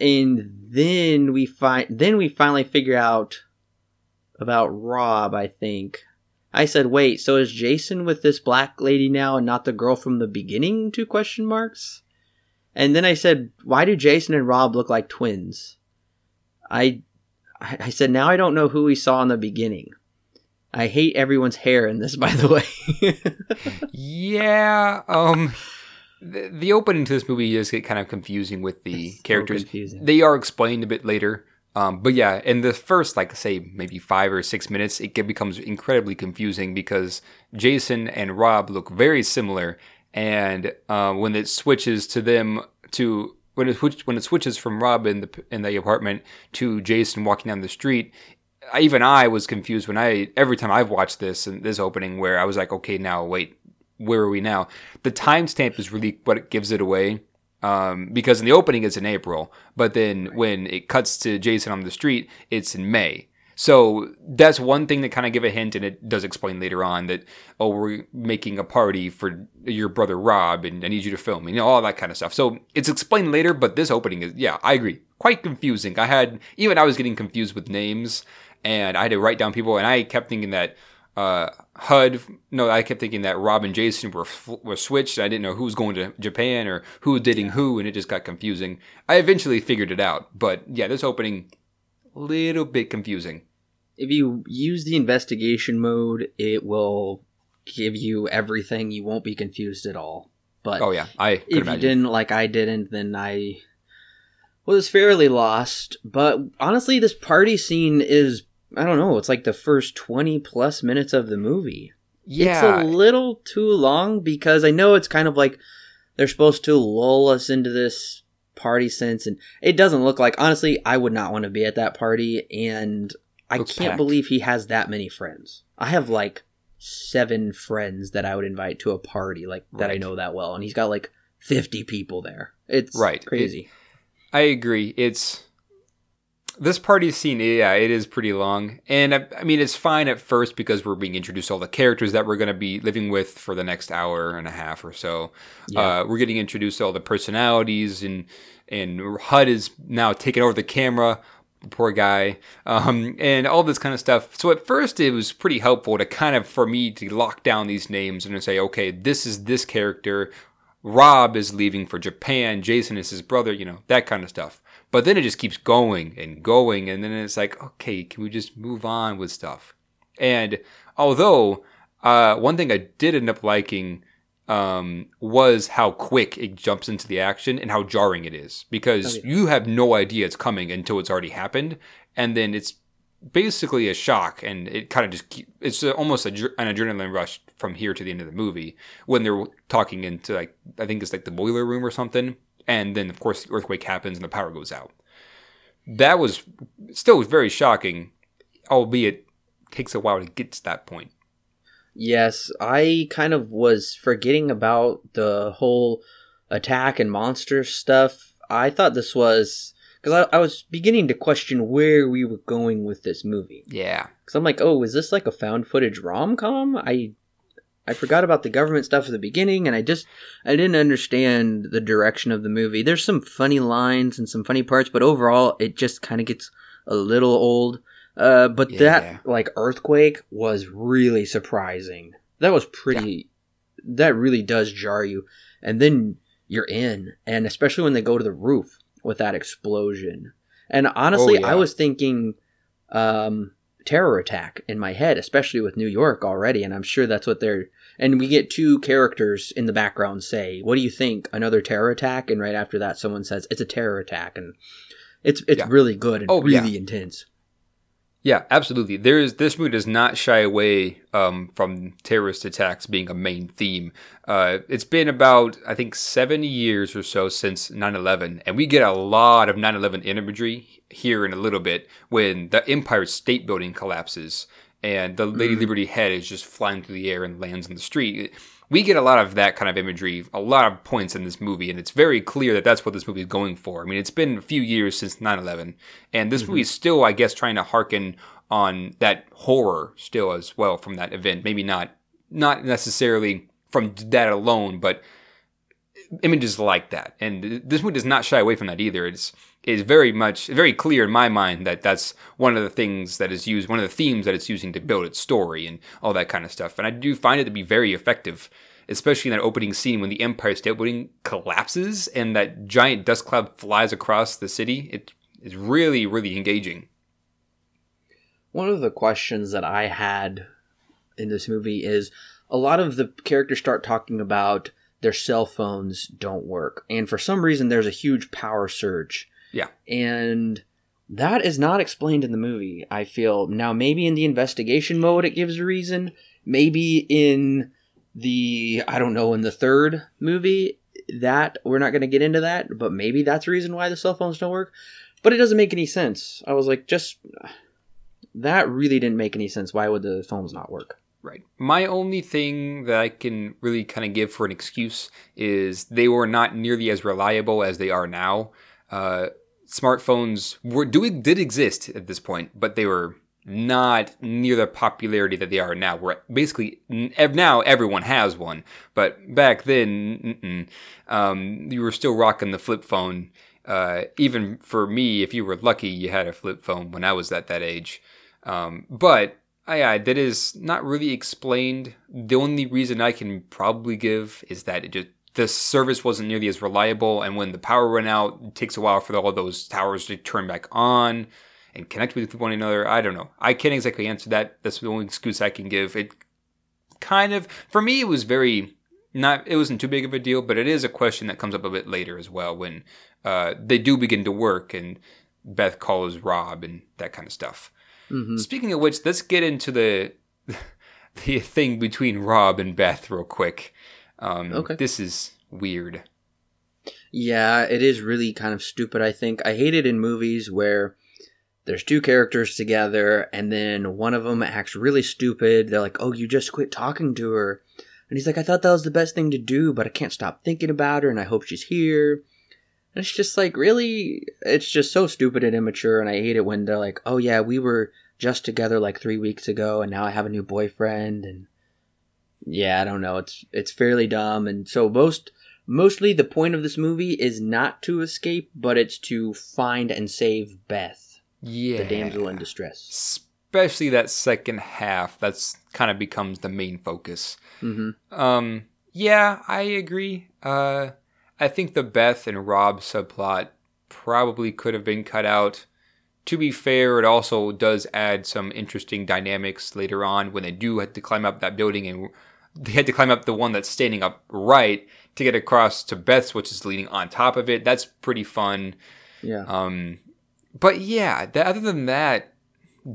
And then we find, then we finally figure out about Rob, I think. I said, wait, so is Jason with this black lady now and not the girl from the beginning? Two question marks. And then I said, why do Jason and Rob look like twins? I I said, now I don't know who we saw in the beginning. I hate everyone's hair in this, by the way. yeah, um, the, the, opening to this movie does get kind of confusing with the it's characters. So they are explained a bit later, um, but yeah, in the first, like say, maybe five or six minutes, it becomes incredibly confusing because Jason and Rob look very similar, and uh, when it switches to them to when it when it switches from Rob in the in the apartment to Jason walking down the street, even I was confused when I every time I've watched this and this opening where I was like, okay, now wait, where are we now? The timestamp is really what gives it away. Um, because in the opening it's in April, but then when it cuts to Jason on the street, it's in May. So that's one thing that kind of give a hint, and it does explain later on that oh, we're making a party for your brother Rob, and I need you to film, you know, all that kind of stuff. So it's explained later, but this opening is yeah, I agree, quite confusing. I had even I was getting confused with names, and I had to write down people, and I kept thinking that uh, HUD. No, I kept thinking that Rob and Jason were were switched. I didn't know who was going to Japan or who was dating who, and it just got confusing. I eventually figured it out, but yeah, this opening little bit confusing. If you use the investigation mode, it will give you everything. You won't be confused at all. But oh yeah, I if imagine. you didn't like I didn't, then I was fairly lost. But honestly, this party scene is I don't know. It's like the first twenty plus minutes of the movie. Yeah, it's a little too long because I know it's kind of like they're supposed to lull us into this party sense and it doesn't look like honestly i would not want to be at that party and i can't packed. believe he has that many friends i have like seven friends that i would invite to a party like that right. i know that well and he's got like 50 people there it's right crazy it, i agree it's this party scene, yeah, it is pretty long, and I, I, mean it's fine at first because we're being introduced to all the characters that we're going to be living with for the next hour and a half or so. Yeah. Uh, we're getting introduced to all the personalities, and and HUD is now taking over the camera. Poor guy, um, and all this kind of stuff. So at first, it was pretty helpful to kind of for me to lock down these names and to say, okay, this is this character. Rob is leaving for Japan. Jason is his brother. You know that kind of stuff. But then it just keeps going and going, and then it's like, okay, can we just move on with stuff? And although uh, one thing I did end up liking um, was how quick it jumps into the action and how jarring it is because oh, yeah. you have no idea it's coming until it's already happened, and then it's basically a shock, and it kind of just it's almost a, an adrenaline rush from here to the end of the movie when they're talking into like I think it's like the boiler room or something, and then of course the earthquake happens and the power goes out. That was still very shocking, albeit takes a while to get to that point. Yes, I kind of was forgetting about the whole attack and monster stuff. I thought this was because I, I was beginning to question where we were going with this movie. Yeah. Because I'm like, oh, is this like a found footage rom com? I I forgot about the government stuff at the beginning, and I just I didn't understand the direction of the movie. There's some funny lines and some funny parts, but overall, it just kind of gets a little old. Uh, but Yeah. that like earthquake was really surprising. That was pretty. That really does jar you, and then you're in, and especially when they go to the roof with that explosion. And honestly, Oh, yeah. I was thinking um, terror attack in my head, especially with New York already, and I'm sure that's what they're. And we get two characters in the background say, "What do you think? Another terror attack?" And right after that, someone says, "It's a terror attack," and it's it's Yeah. really good and Oh, yeah. really intense. Yeah, absolutely. There is this movie does not shy away um, from terrorist attacks being a main theme. Uh, it's been about I think seven years or so since 9/11, and we get a lot of 9/11 imagery here in a little bit when the Empire State Building collapses and the Lady Liberty head is just flying through the air and lands on the street. We get a lot of that kind of imagery, a lot of points in this movie, and it's very clear that that's what this movie is going for. I mean, it's been a few years since 9 11, and this movie mm-hmm. is still, I guess, trying to hearken on that horror still as well from that event. Maybe not not necessarily from that alone, but images like that. And this movie does not shy away from that either. It's is very much very clear in my mind that that's one of the things that is used, one of the themes that it's using to build its story and all that kind of stuff. And I do find it to be very effective, especially in that opening scene when the Empire State Building collapses and that giant dust cloud flies across the city. It is really, really engaging. One of the questions that I had in this movie is a lot of the characters start talking about their cell phones don't work, and for some reason there's a huge power surge. Yeah. And that is not explained in the movie, I feel. Now, maybe in the investigation mode it gives a reason. Maybe in the, I don't know, in the third movie, that, we're not going to get into that, but maybe that's the reason why the cell phones don't work. But it doesn't make any sense. I was like, just, that really didn't make any sense. Why would the phones not work? Right. My only thing that I can really kind of give for an excuse is they were not nearly as reliable as they are now. Uh, smartphones were doing did exist at this point, but they were not near the popularity that they are now. Where basically now everyone has one, but back then, um, you were still rocking the flip phone. Uh, even for me, if you were lucky, you had a flip phone when I was at that age. Um, but uh, yeah, that is not really explained. The only reason I can probably give is that it just the service wasn't nearly as reliable, and when the power went out, it takes a while for all those towers to turn back on and connect with one another. I don't know. I can't exactly answer that. That's the only excuse I can give. It kind of for me, it was very not. It wasn't too big of a deal, but it is a question that comes up a bit later as well when uh, they do begin to work and Beth calls Rob and that kind of stuff. Mm-hmm. Speaking of which, let's get into the the thing between Rob and Beth real quick. Um, Okay. This is weird. Yeah, it is really kind of stupid, I think. I hate it in movies where there's two characters together and then one of them acts really stupid. They're like, oh, you just quit talking to her. And he's like, I thought that was the best thing to do, but I can't stop thinking about her and I hope she's here. It's just like, really? It's just so stupid and immature. And I hate it when they're like, oh, yeah, we were just together like three weeks ago and now I have a new boyfriend. And yeah, I don't know. It's, it's fairly dumb. And so most mostly the point of this movie is not to escape, but it's to find and save Beth, Yeah. the damsel in distress. Especially that second half. That's kind of becomes the main focus. hmm Um, yeah, I agree. Uh, I think the Beth and Rob subplot probably could have been cut out. To be fair, it also does add some interesting dynamics later on when they do have to climb up that building and they had to climb up the one that's standing up right to get across to Beth's, which is leaning on top of it. That's pretty fun. Yeah. Um, but yeah, th- other than that,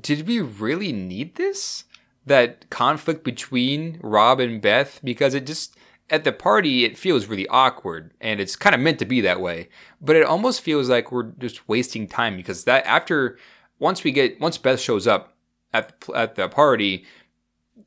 did we really need this? That conflict between Rob and Beth? Because it just, at the party, it feels really awkward and it's kind of meant to be that way. But it almost feels like we're just wasting time because that after, once we get, once Beth shows up at, the- at the party,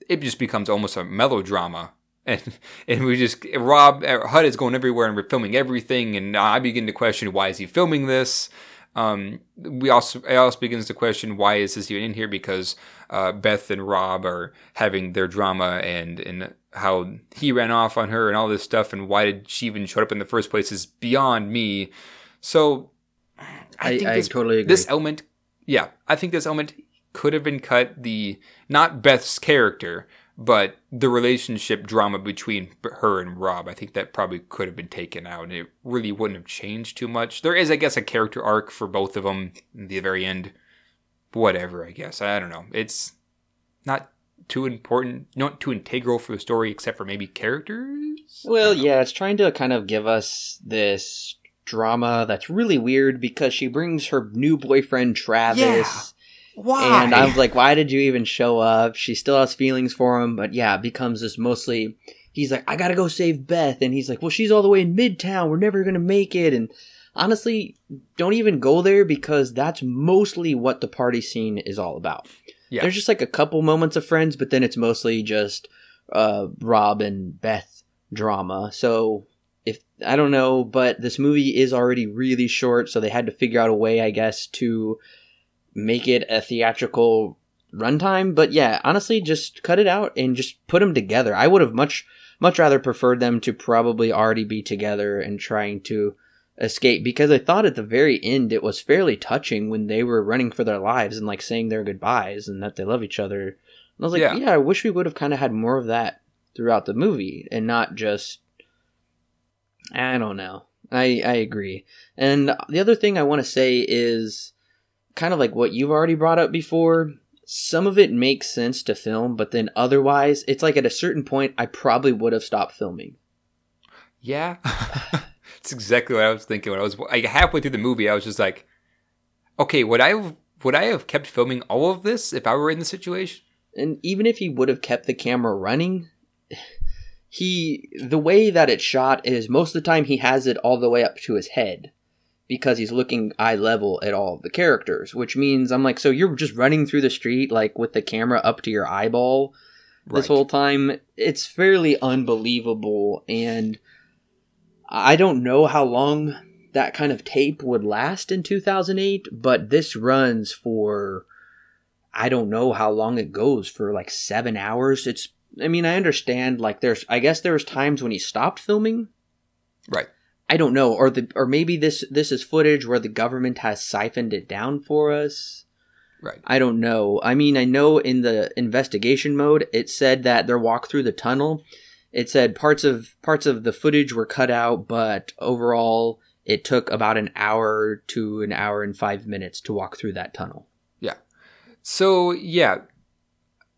it just becomes almost a melodrama. And and we just Rob Hud is going everywhere and we're filming everything, and I begin to question why is he filming this. Um, we also it also begins to question why is this even in here because uh, Beth and Rob are having their drama and and how he ran off on her and all this stuff and why did she even show up in the first place is beyond me. So I, I, think I this, totally agree. this element, yeah, I think this element could have been cut. The not Beth's character, but the relationship drama between her and Rob. I think that probably could have been taken out, and it really wouldn't have changed too much. There is, I guess, a character arc for both of them in the very end. Whatever, I guess. I don't know. It's not too important, not too integral for the story, except for maybe characters. Well, yeah, it's trying to kind of give us this drama that's really weird because she brings her new boyfriend Travis. Why? And I was like, why did you even show up? She still has feelings for him, but yeah, becomes this mostly. He's like, I gotta go save Beth. And he's like, well, she's all the way in Midtown. We're never gonna make it. And honestly, don't even go there because that's mostly what the party scene is all about. Yeah. There's just like a couple moments of friends, but then it's mostly just uh, Rob and Beth drama. So if I don't know, but this movie is already really short, so they had to figure out a way, I guess, to make it a theatrical runtime. But yeah, honestly, just cut it out and just put them together. I would have much much rather preferred them to probably already be together and trying to escape because I thought at the very end it was fairly touching when they were running for their lives and like saying their goodbyes and that they love each other. And I was like, Yeah. yeah, I wish we would have kind of had more of that throughout the movie and not just I don't know. I I agree. And the other thing I want to say is kind of like what you've already brought up before. Some of it makes sense to film, but then otherwise, it's like at a certain point, I probably would have stopped filming. Yeah. It's exactly what I was thinking when I was like halfway through the movie. I was just like, okay, would I have, would I have kept filming all of this if I were in the situation? And even if he would have kept the camera running, he the way that it's shot is most of the time he has it all the way up to his head because he's looking eye level at all the characters, which means I'm like, so you're just running through the street like with the camera up to your eyeball this Right. whole time. It's fairly unbelievable and I don't know how long that kind of tape would last in 2008, but this runs for I don't know how long it goes for like 7 hours. It's I mean, I understand like there's I guess there was times when he stopped filming. Right. I don't know or the or maybe this this is footage where the government has siphoned it down for us. Right. I don't know. I mean, I know in the investigation mode, it said that their walk through the tunnel. It said parts of parts of the footage were cut out, but overall, it took about an hour to an hour and five minutes to walk through that tunnel. Yeah. So yeah,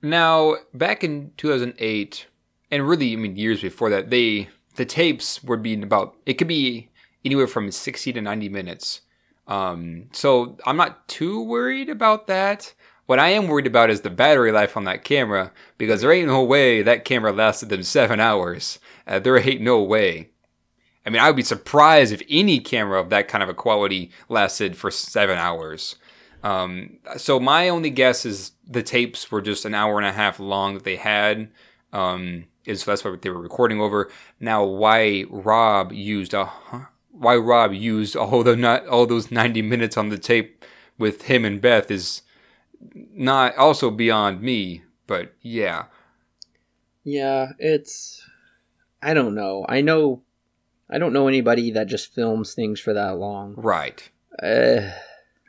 now back in 2008, and really, I mean, years before that, they the tapes would be about it could be anywhere from 60 to 90 minutes. Um, so I'm not too worried about that. What I am worried about is the battery life on that camera because there ain't no way that camera lasted them seven hours. Uh, there ain't no way. I mean, I would be surprised if any camera of that kind of a quality lasted for seven hours. Um, so my only guess is the tapes were just an hour and a half long that they had. Um, so that's what they were recording over. Now, why Rob used a why Rob used all the not all those ninety minutes on the tape with him and Beth is not also beyond me. But yeah, Yeah, it's. I don't know. I know. I don't know anybody that just films things for that long. right. Uh,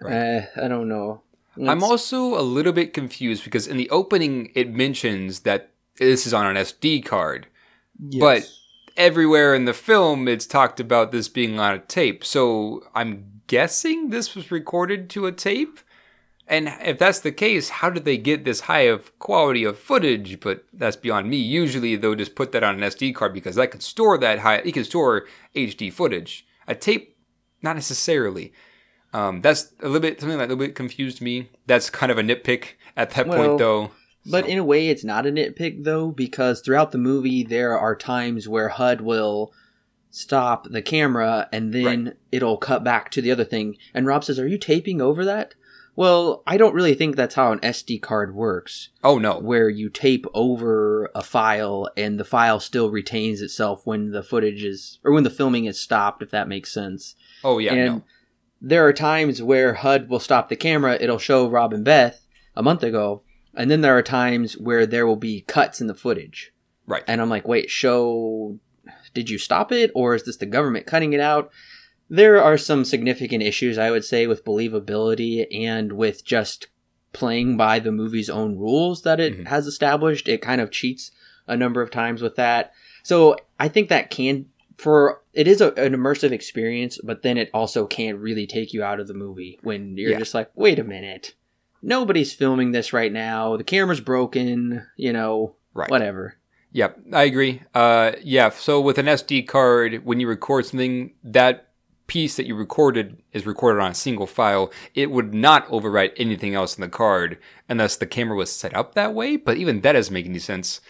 Right. uh, I don't know. I'm also a little bit confused because in the opening it mentions that this is on an SD card. but- everywhere in the film it's talked about this being on a tape. So I'm guessing this was recorded to a tape. And if that's the case, how did they get this high of quality of footage? But that's beyond me. Usually they'll just put that on an SD card because that can store that high. It can store HD footage. A tape, not necessarily. Um, that's a little bit something that a little bit confused me. That's kind of a nitpick at that Well, point, though. But So- in a way, it's not a nitpick though, because throughout the movie, there are times where HUD will stop the camera and then it'll cut back to the other thing. And Rob says, Are you taping over that? Well, I don't really think that's how an SD card works, Oh no. where you tape over a file and the file still retains itself when the footage is, or when the filming is stopped, if that makes sense. Oh yeah. and no. there are times where HUD will stop the camera, it'll show Rob and Beth a month ago, and then there are times where there will be cuts in the footage. Right. And I'm like, wait, show, did you stop it, or is this the government cutting it out? There are some significant issues, I would say, with believability and with just playing by the movie's own rules that it Mhm. has established. It kind of cheats a number of times with that. So I think that can, for it is a, an immersive experience, but then it also can really take you out of the movie when you're Yeah. just like, wait a minute, nobody's filming this right now. The camera's broken, you know, Right. whatever. Yep, I agree. Uh, yeah, so with an SD card, when you record something, that piece that you recorded is recorded on a single file. It would not overwrite anything else in the card unless the camera was set up that way. But even that doesn't make any sense.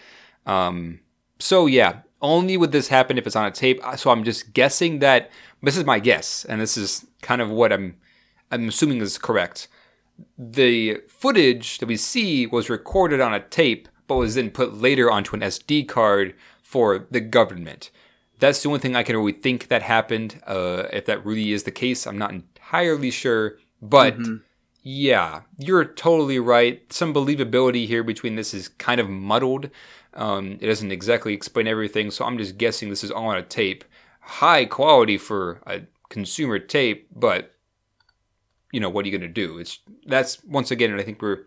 Um, so yeah, only would this happen if it's on a tape. So I'm just guessing that this is my guess, and this is kind of what I'm I'm assuming is correct. The footage that we see was recorded on a tape, but was then put later onto an SD card for the government. That's the only thing I can really think that happened. Uh, if that really is the case, I'm not entirely sure. But Mhm. yeah, you're totally right. Some believability here between this is kind of muddled. Um, it doesn't exactly explain everything, so I'm just guessing this is all on a tape. High quality for a consumer tape, but you know what are you going to do? It's that's once again, and I think we're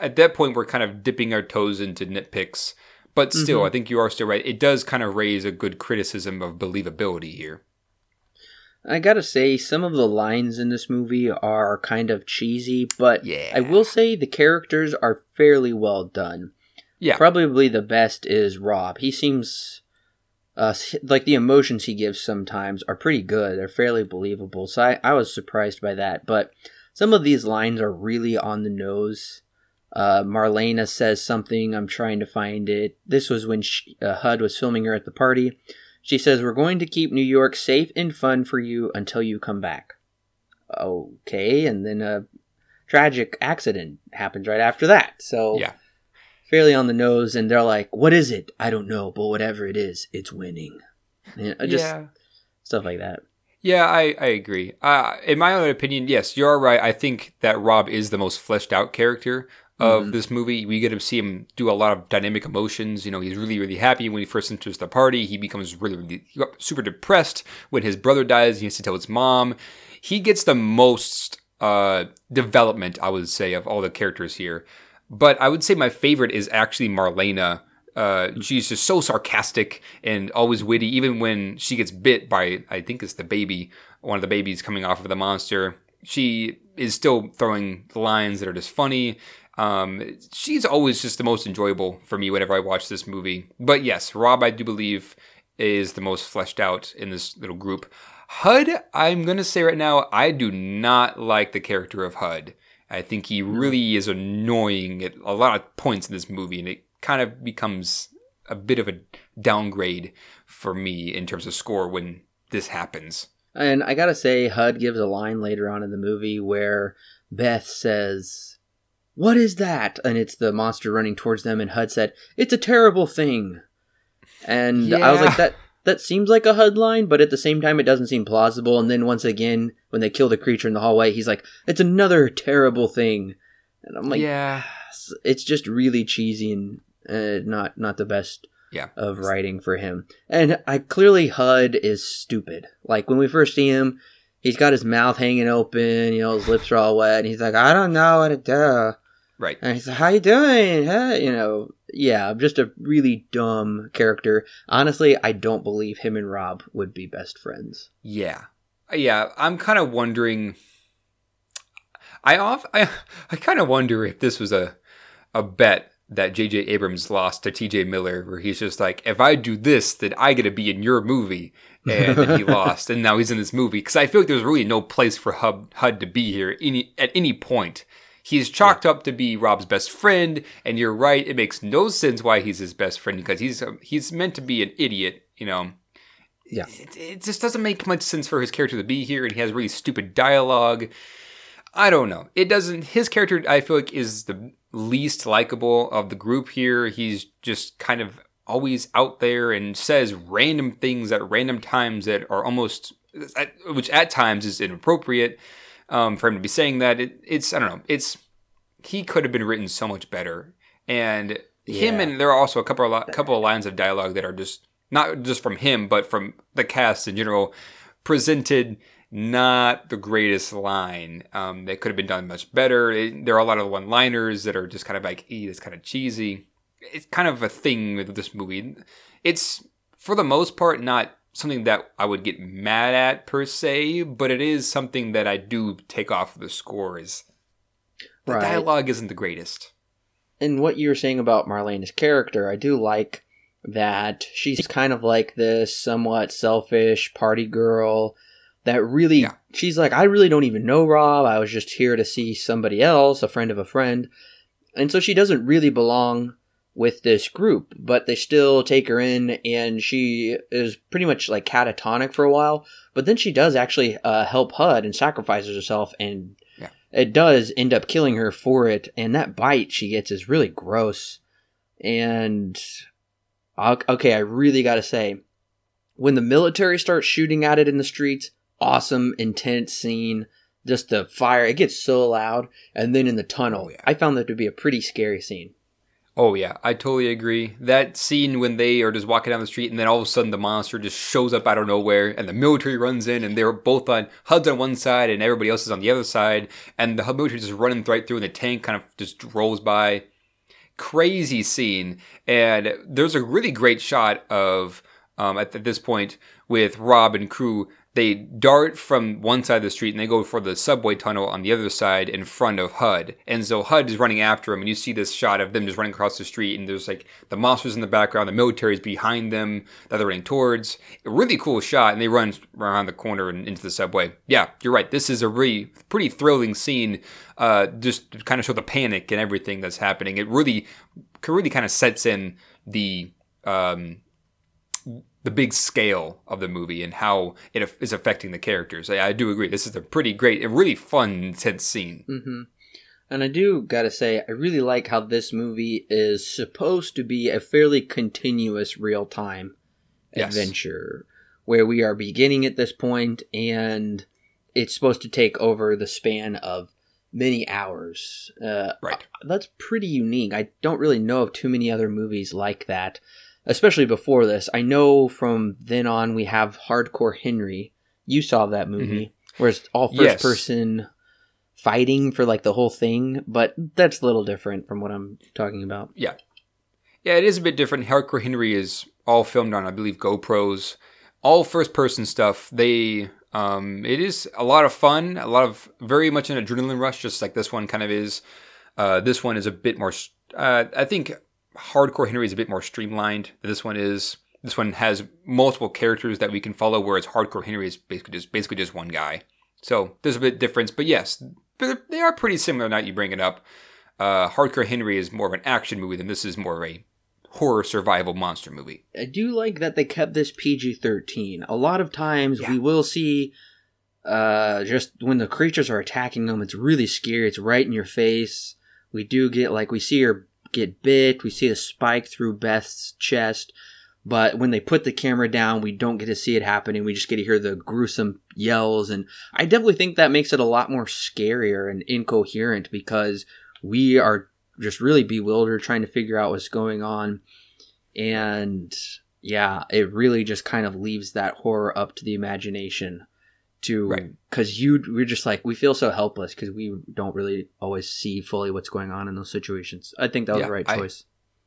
at that point we're kind of dipping our toes into nitpicks. But still, Mhm. I think you are still right. It does kind of raise a good criticism of believability here. I gotta say, some of the lines in this movie are kind of cheesy, but Yeah. I will say the characters are fairly well done. Yeah. Probably the best is Rob. He seems uh, like the emotions he gives sometimes are pretty good. They're fairly believable. So I, I was surprised by that. But some of these lines are really on the nose. Uh, Marlena says something. I'm trying to find it. This was when she, uh, HUD was filming her at the party. She says, We're going to keep New York safe and fun for you until you come back. Okay. And then a tragic accident happens right after that. So Yeah. Fairly on the nose. And they're like, What is it? I don't know. But whatever it is, it's winning. Yeah, just yeah. stuff like that. Yeah, I, I agree. Uh, in my own opinion, yes, you're right. I think that Rob is the most fleshed out character of Mhm. this movie. We get to see him do a lot of dynamic emotions. You know, he's really, really happy when he first enters the party. He becomes really, really super depressed when his brother dies. He has to tell his mom. He gets the most uh, development, I would say, of all the characters here. But I would say my favorite is actually Marlena. Uh, she's just so sarcastic and always witty, even when she gets bit by, I think it's the baby, one of the babies coming off of the monster. She is still throwing lines that are just funny. Um, she's always just the most enjoyable for me whenever I watch this movie. But yes, Rob, I do believe, is the most fleshed out in this little group. HUD, I'm going to say right now, I do not like the character of HUD. I think he really is annoying at a lot of points in this movie, and it kind of becomes a bit of a downgrade for me in terms of score when this happens. And I gotta say, HUD gives a line later on in the movie where Beth says, What is that? And it's the monster running towards them, and HUD said, It's a terrible thing. And I was like, That that seems like a HUD line, but at the same time, it doesn't seem plausible. And then once again, when they kill the creature in the hallway, he's like, It's another terrible thing. And I'm like, yeah. it's just really cheesy and uh, not not the best Yeah. of writing for him. And I clearly HUD is stupid. Like when we first see him, he's got his mouth hanging open, you know, his lips are all wet, and he's like, "I don't know what to do." Right. And he's like, "How you doing?" Huh? You know, yeah, just a really dumb character. Honestly, I don't believe him and Rob would be best friends. Yeah. Yeah, I'm kind of wondering I off I I kind of wonder if this was a a bet that J.J. Abrams lost to T.J. Miller, where he's just like, if I do this, then I get to be in your movie, and he lost, and now he's in this movie because I feel like there's really no place for Hub HUD to be here any at any point. He's chalked up to be Rob's best friend, and you're right. It makes no sense why he's his best friend because he's um, he's meant to be an idiot, you know. Yeah. It, it just doesn't make much sense for his character to be here, and he has really stupid dialogue. I don't know. It doesn't. His character, I feel like, is the least likable of the group here. He's just kind of always out there and says random things at random times that are almost, which at times is inappropriate um, for him to be saying that. It, it's I don't know. It's he could have been written so much better, and yeah. him and there are also a couple of couple of lines of dialogue that are just not just from him, but from the cast in general, presented not the greatest line. Um, they could have been done much better. It, there are a lot of one-liners that are just kind of like, "ee, it's kind of cheesy." It's kind of a thing with this movie. It's for the most part not something that I would get mad at per se, but it is something that I do take off of the scores. The right. dialogue isn't the greatest. And what you were saying about Marlene's character, I do like that she's kind of like this somewhat selfish party girl that really yeah. she's like I really don't even know Rob. I was just here to see somebody else, a friend of a friend. And so she doesn't really belong with this group, but they still take her in and she is pretty much like catatonic for a while, but then she does actually uh, help Hud and sacrifices herself and yeah. it does end up killing her for it and that bite she gets is really gross. And okay, I really got to say when the military starts shooting at it in the streets, awesome, intense scene. Just the fire, it gets so loud. And then in the tunnel, oh, yeah. I found that to be a pretty scary scene. Oh yeah, I totally agree. That scene when they are just walking down the street and then all of a sudden the monster just shows up out of nowhere and the military runs in and they're both on HUD's on one side and everybody else is on the other side and the military just running right through and the tank kind of just rolls by. Crazy scene and there's a really great shot of um, at, at this point with Rob and crew they dart from one side of the street and they go for the subway tunnel on the other side in front of HUD. And so HUD is running after them, and you see this shot of them just running across the street, and there's like the monsters in the background, the military is behind them that they're running towards. A really cool shot, and they run around the corner and into the subway. Yeah, you're right. This is a really pretty thrilling scene, uh, just to kind of show the panic and everything that's happening. It really, really kind of sets in the um, the big scale of the movie and how it is affecting the characters. I, I do agree. This is a pretty great, a really fun, intense scene. Mm-hmm. And I do gotta say, I really like how this movie is supposed to be a fairly continuous real time yes. adventure where we are beginning at this point and it's supposed to take over the span of many hours. Uh, right. That's pretty unique. I don't really know of too many other movies like that especially before this. I know from then on we have Hardcore Henry. You saw that movie, mm-hmm. where it's all first yes. person fighting for like the whole thing, but that's a little different from what I'm talking about. Yeah. Yeah, it is a bit different. Hardcore Henry is all filmed on, I believe, GoPros. All first person stuff. They um, it is a lot of fun, a lot of very much an adrenaline rush, just like this one kind of is. Uh, this one is a bit more. Uh, I think Hardcore Henry is a bit more streamlined than this one is. This one has multiple characters that we can follow, whereas Hardcore Henry is basically just basically just one guy. So there's a bit of difference, but yes, they are pretty similar. Now you bring it up. Uh, Hardcore Henry is more of an action movie than this is more of a horror survival monster movie. I do like that they kept this PG 13. A lot of times yeah. we will see uh, just when the creatures are attacking them, it's really scary. It's right in your face. We do get like we see her get bit. We see a spike through Beth's chest. But when they put the camera down, we don't get to see it happening. We just get to hear the gruesome yells. And I definitely think that makes it a lot more scarier and incoherent because we are just really bewildered trying to figure out what's going on. And yeah, it really just kind of leaves that horror up to the imagination to because right. you we're just like we feel so helpless because we don't really always see fully what's going on in those situations. I think that was yeah, the right choice.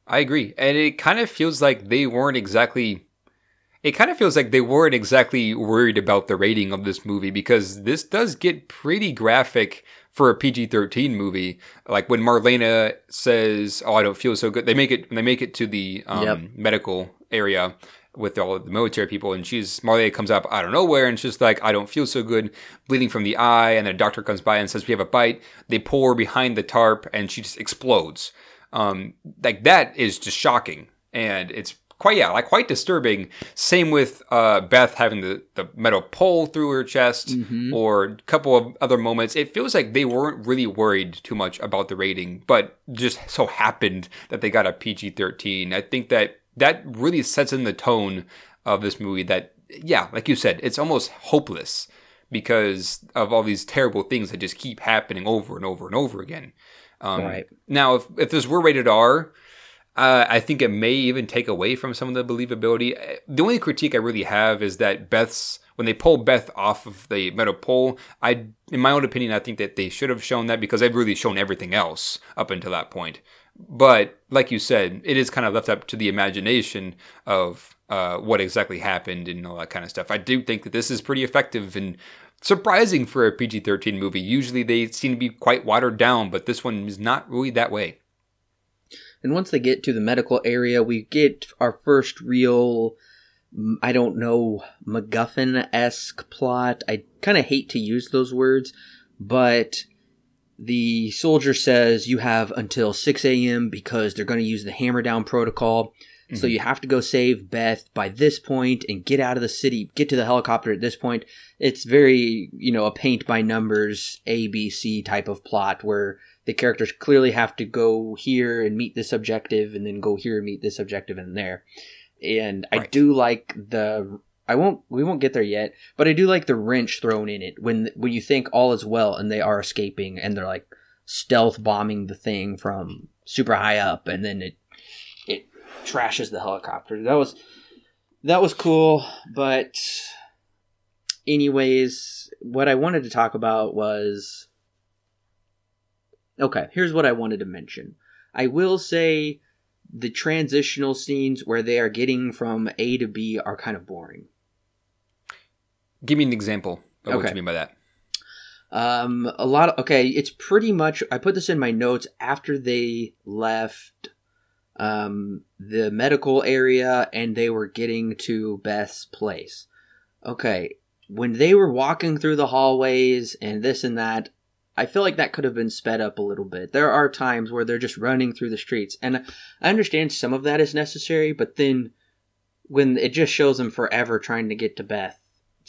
I, I agree, and it kind of feels like they weren't exactly. It kind of feels like they weren't exactly worried about the rating of this movie because this does get pretty graphic for a PG thirteen movie. Like when Marlena says, "Oh, I don't feel so good," they make it. They make it to the um, yep. medical area with all the military people, and she's Marley comes up out of nowhere, and she's like, "I don't feel so good, bleeding from the eye." And then a doctor comes by and says, "We have a bite." They her behind the tarp, and she just explodes. Um, like that is just shocking, and it's quite yeah, like quite disturbing. Same with uh, Beth having the, the metal pole through her chest, Mhm. or a couple of other moments. It feels like they weren't really worried too much about the rating, but just so happened that they got a PG thirteen. I think that that really sets in the tone of this movie. That yeah, like you said, it's almost hopeless because of all these terrible things that just keep happening over and over and over again. Um, Right. Now, if, if this were rated R, uh, I think it may even take away from some of the believability. Uh, The only critique I really have is that Beth's when they pull Beth off of the metal pole, I, in my own opinion, I think that they should have shown that because they've really shown everything else up until that point. But like you said, it is kind of left up to the imagination of uh, what exactly happened and all that kind of stuff. I do think that this is pretty effective and surprising for a PG 13 movie. Usually they seem to be quite watered down, but this one is not really that way. And once they get to the medical area, we get our first real, mm, I don't know, MacGuffin esque plot. I kind of hate to use those words, but the soldier says you have until 6 a.m. because they're going to use the hammer down protocol. So Mhm. you have to go save Beth by this point and get out of the city, get to the helicopter at this point. It's very, you know, a paint by numbers ABC type of plot where the characters clearly have to go here and meet this objective and then go here and meet this objective and there. And I do like the I won't we won't get there yet, but I do like the wrench thrown in it when when you think all is well and they are escaping and they're like stealth bombing the thing from super high up and then it it trashes the helicopter. That was that was cool, but anyways, what I wanted to talk about was Okay, here's what I wanted to mention. I will say the transitional scenes where they are getting from A to B are kind of boring. Give me an example of what Okay. you mean by that. Um, a lot. Of, okay, it's pretty much. I put this in my notes after they left, um, the medical area and they were getting to Beth's place. Okay, when they were walking through the hallways and this and that, I feel like that could have been sped up a little bit. There are times where they're just running through the streets, and I understand some of that is necessary, but then when it just shows them forever trying to get to Beth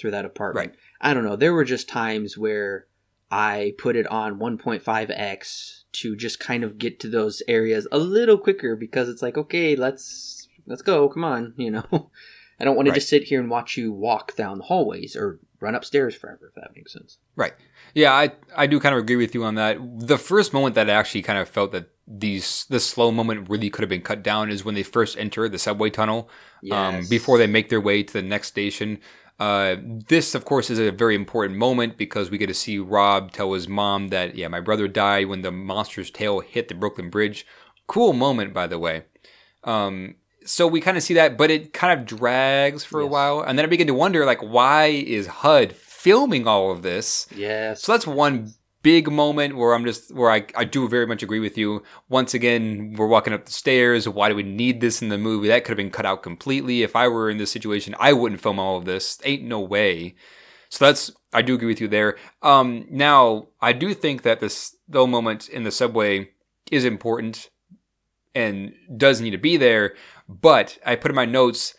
through that apartment. Right. I don't know. There were just times where I put it on 1.5x to just kind of get to those areas a little quicker because it's like, okay, let's let's go. Come on, you know. I don't want to Right. just sit here and watch you walk down the hallways or run upstairs forever if that makes sense. Right. Yeah, I I do kind of agree with you on that. The first moment that I actually kind of felt that these the slow moment really could have been cut down is when they first enter the subway tunnel um, Yes. before they make their way to the next station. Uh, this, of course, is a very important moment because we get to see Rob tell his mom that, yeah, my brother died when the monster's tail hit the Brooklyn Bridge. Cool moment, by the way. Um, so we kind of see that, but it kind of drags for a while, and then I begin to wonder, like, why is HUD filming all of this? Yes. So that's one big moment where I'm just where I, I do very much agree with you. Once again, we're walking up the stairs. Why do we need this in the movie? That could have been cut out completely. If I were in this situation, I wouldn't film all of this. Ain't no way. So that's I do agree with you there. Um, now I do think that this little moment in the subway is important and does need to be there. But I put in my notes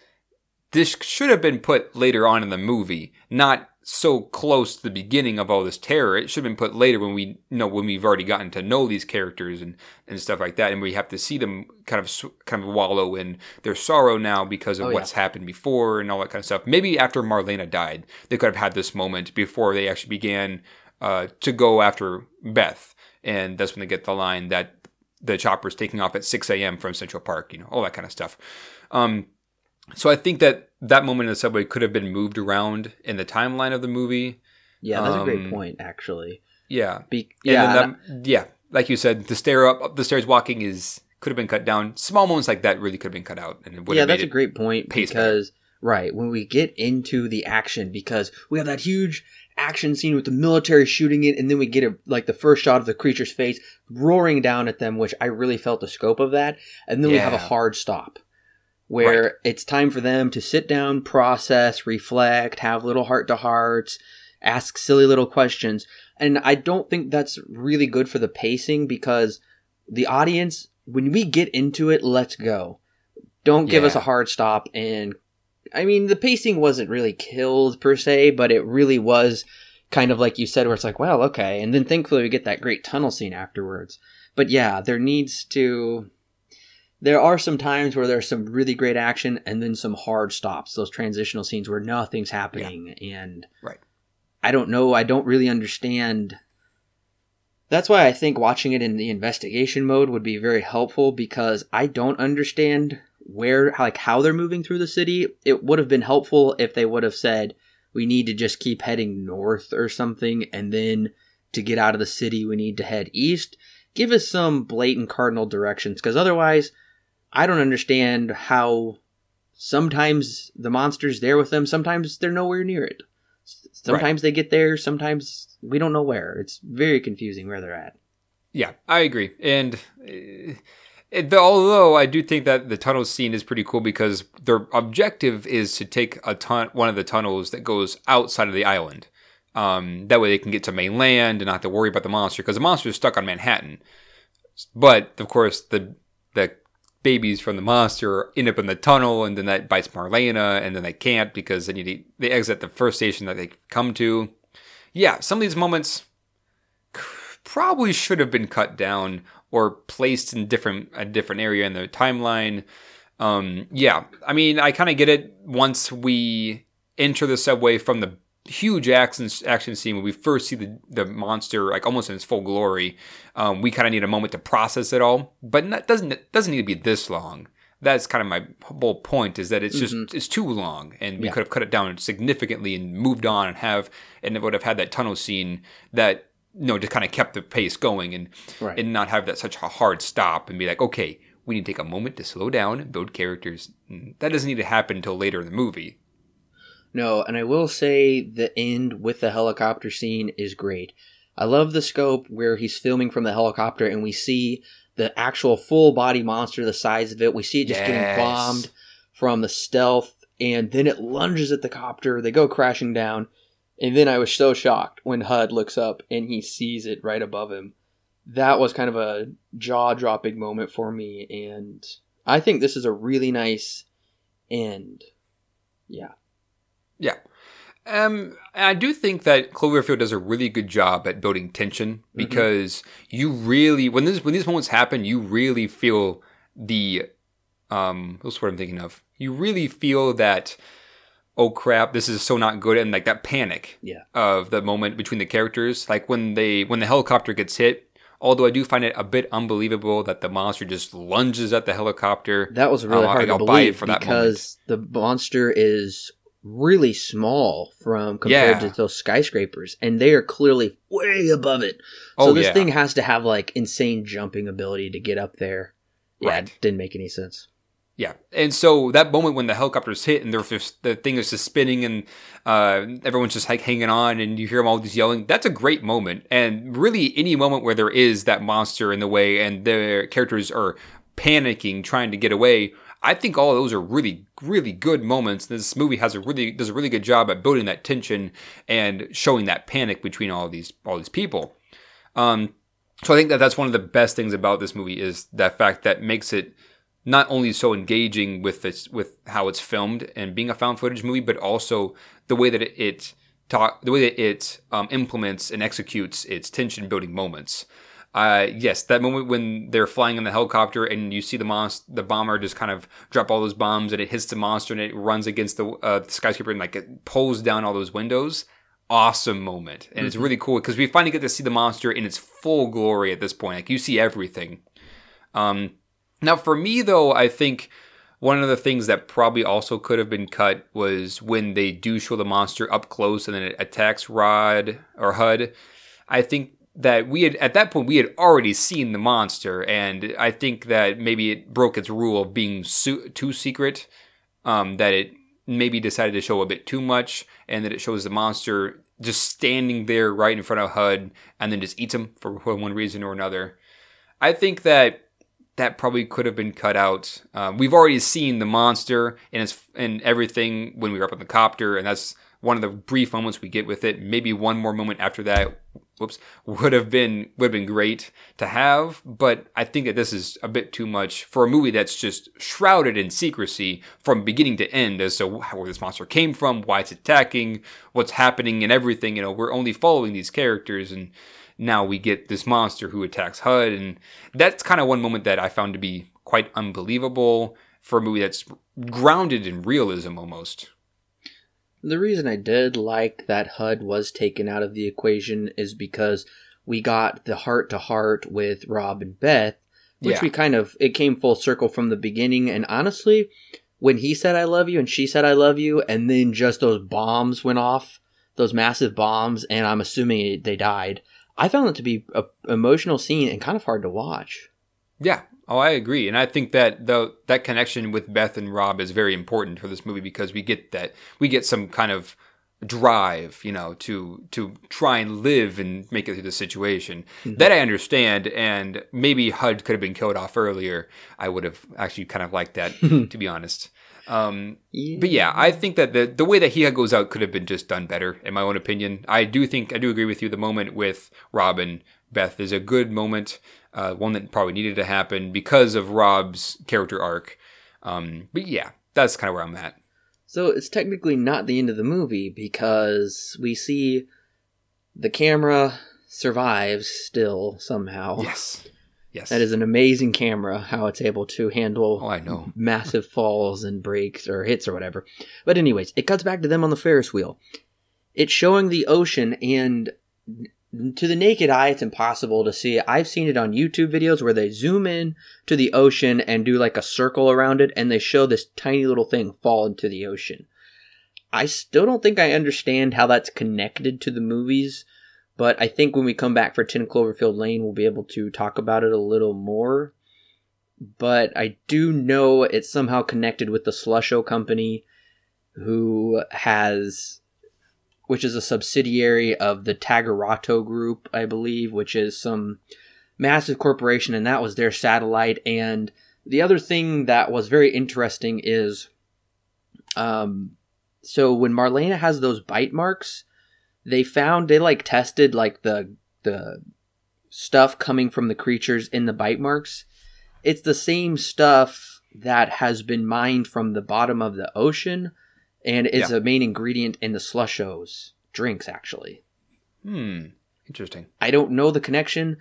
this should have been put later on in the movie, not so close to the beginning of all this terror. It should have been put later when we you know when we've already gotten to know these characters and, and stuff like that, and we have to see them kind of kind of wallow in their sorrow now because of Oh, yeah. what's happened before and all that kind of stuff. Maybe after Marlena died, they could have had this moment before they actually began uh, to go after Beth, and that's when they get the line that the chopper's taking off at 6 a.m. from Central Park, you know, all that kind of stuff. Um, so I think that that moment in the subway could have been moved around in the timeline of the movie. yeah, that's a great um, point actually. Yeah, Be- And yeah, then that- yeah. Like you said, the stair up, up the stairs walking is could have been cut down. Small moments like that really could have been cut out, and it would yeah, that's a great point because right when we get into the action, because we have that huge action scene with the military shooting it, and then we get a, like the first shot of the creature's face roaring down at them, which I really felt the scope of that, and then we have a hard stop where Right. it's time for them to sit down, process, reflect, have little heart to hearts, ask silly little questions. And I don't think that's really good for the pacing because the audience, when we get into it, let's go. Don't give us a hard stop. And I mean, the pacing wasn't really killed per se, but it really was kind of like you said, where it's like, well, okay. And then thankfully we get that great tunnel scene afterwards. But yeah, there needs to. There are some times where there's some really great action and then some hard stops, those transitional scenes where nothing's happening. And Right. I don't know. I don't really understand. That's why I think watching it in the investigation mode would be very helpful because I don't understand where, like, how they're moving through the city. It would have been helpful if they would have said, we need to just keep heading north or something, and then to get out of the city, we need to head east. Give us some blatant cardinal directions because otherwise, I don't understand how sometimes the monster's there with them, sometimes they're nowhere near it. Sometimes they get there, sometimes we don't know where. It's very confusing where they're at. Yeah, I agree. And uh, it, although I do think that the tunnel scene is pretty cool because their objective is to take a ton, one of the tunnels that goes outside of the island. Um, that way they can get to mainland and not have to worry about the monster because the monster is stuck on Manhattan. But of course, the the babies from the monster end up in the tunnel, and then that bites Marlena, and then they can't because they need to, they exit the first station that they come to. Yeah, some of these moments probably should have been cut down or placed in different a different area in the timeline. Um, yeah, I mean, I kind of get it. Once we enter the subway from the huge action action scene when we first see the the monster like almost in its full glory, um, we kind of need a moment to process it all. But that doesn't it doesn't need to be this long. That's kind of my whole point is that it's just it's too long, and we Yeah. could have cut it down significantly and moved on and have and it would have had that tunnel scene that you know just kind of kept the pace going and Right. and not have that such a hard stop and be like okay we need to take a moment to slow down and build characters Mm, that doesn't need to happen until later in the movie No, and I will say the end with the helicopter scene is great. I love the scope where he's filming from the helicopter and we see the actual full body monster, the size of it. We see it just Yes. getting bombed from the stealth, and then it lunges at the copter. They go crashing down. And then I was so shocked when Hud looks up and he sees it right above him. That was kind of a jaw dropping moment for me. And I think this is a really nice end. Yeah. Yeah. Um, I do think that Cloverfield does a really good job at building tension because you really when this when these moments happen, you really feel the um what's what I'm thinking of. You really feel that oh crap, this is so not good and like that panic Yeah. of the moment between the characters. Like when they when the helicopter gets hit, although I do find it a bit unbelievable that the monster just lunges at the helicopter. That was really Um, hard to I'll buy it believe for that because the monster is really small from compared Yeah. to those skyscrapers, and they are clearly way above it. So Oh, this yeah. thing has to have like insane jumping ability to get up there. Yeah, Right. it didn't make any sense. Yeah, and so that moment when the helicopters hit and they're just, the thing is just spinning and uh, everyone's just like hanging on and you hear them all just yelling, that's a great moment. And really, any moment where there is that monster in the way and their characters are panicking, trying to get away, I think all of those are really, really good moments. This movie has a really does a really good job at building that tension and showing that panic between all these all these people. Um, so I think that that's one of the best things about this movie is that fact that makes it not only so engaging with this with how it's filmed and being a found footage movie, but also the way that it, it talk the way that it um, implements and executes its tension building moments. Uh, yes, that moment when they're flying in the helicopter and you see the monster, the bomber just kind of drop all those bombs and it hits the monster and it runs against the, uh, the skyscraper and like it pulls down all those windows. Awesome moment, and it's really cool because we finally get to see the monster in its full glory at this point. Like you see everything. Um, now, for me, though, I think one of the things that probably also could have been cut was when they do show the monster up close and then it attacks Rod or Hud. I think that we had, at that point, we had already seen the monster, and I think that maybe it broke its rule of being su- too secret, um, that it maybe decided to show a bit too much, and that it shows the monster just standing there right in front of Hud and then just eats him for one reason or another. I think that that probably could have been cut out. Uh, we've already seen the monster and its and everything when we were up on the copter, and that's one of the brief moments we get with it. Maybe one more moment after that, whoops, would have been would have been great to have. But I think that this is a bit too much for a movie that's just shrouded in secrecy from beginning to end as to where this monster came from, why it's attacking, what's happening, and everything. You know, we're only following these characters and now we get this monster who attacks Hud, and that's kind of one moment that I found to be quite unbelievable for a movie that's grounded in realism almost. The reason I did like that Hud was taken out of the equation is because we got the heart to heart with Rob and Beth, which Yeah. we kind of it came full circle from the beginning. And honestly, when he said "I love you" and she said "I love you," and then just those bombs went off, those massive bombs, and I'm assuming they died. I found it to be a emotional scene and kind of hard to watch. Yeah. Oh, I agree, and I think that the that connection with Beth and Rob is very important for this movie because we get that we get some kind of drive, you know, to to try and live and make it through the situation. That I understand, and maybe Hud could have been killed off earlier. I would have actually kind of liked that, to be honest. Um, but yeah, I think that the the way that he goes out could have been just done better, in my own opinion. I do think I do agree with you. The moment with Rob and Beth is a good moment, uh, one that probably needed to happen because of Rob's character arc. Um, but yeah, that's kind of where I'm at. So it's technically not the end of the movie because we see the camera survives still somehow. Yes, yes, That is an amazing camera, how it's able to handle Oh, I know. massive falls and breaks or hits or whatever. But, anyways, it cuts back to them on the Ferris wheel. It's showing the ocean, and to the naked eye, it's impossible to see. I've seen it on YouTube videos where they zoom in to the ocean and do like a circle around it, and they show this tiny little thing fall into the ocean. I still don't think I understand how that's connected to the movies, but I think when we come back for 10 Cloverfield Lane, we'll be able to talk about it a little more. But I do know it's somehow connected with the Slusho Company, who has which is a subsidiary of the Tagruato Group, I believe, which is some massive corporation, and that was their satellite. And the other thing that was very interesting is, um, so when Marlena has those bite marks, they found they like tested like the the stuff coming from the creatures in the bite marks. It's the same stuff that has been mined from the bottom of the ocean and is Yeah. a main ingredient in the slushos drinks actually Hmm. Interesting. i don't know the connection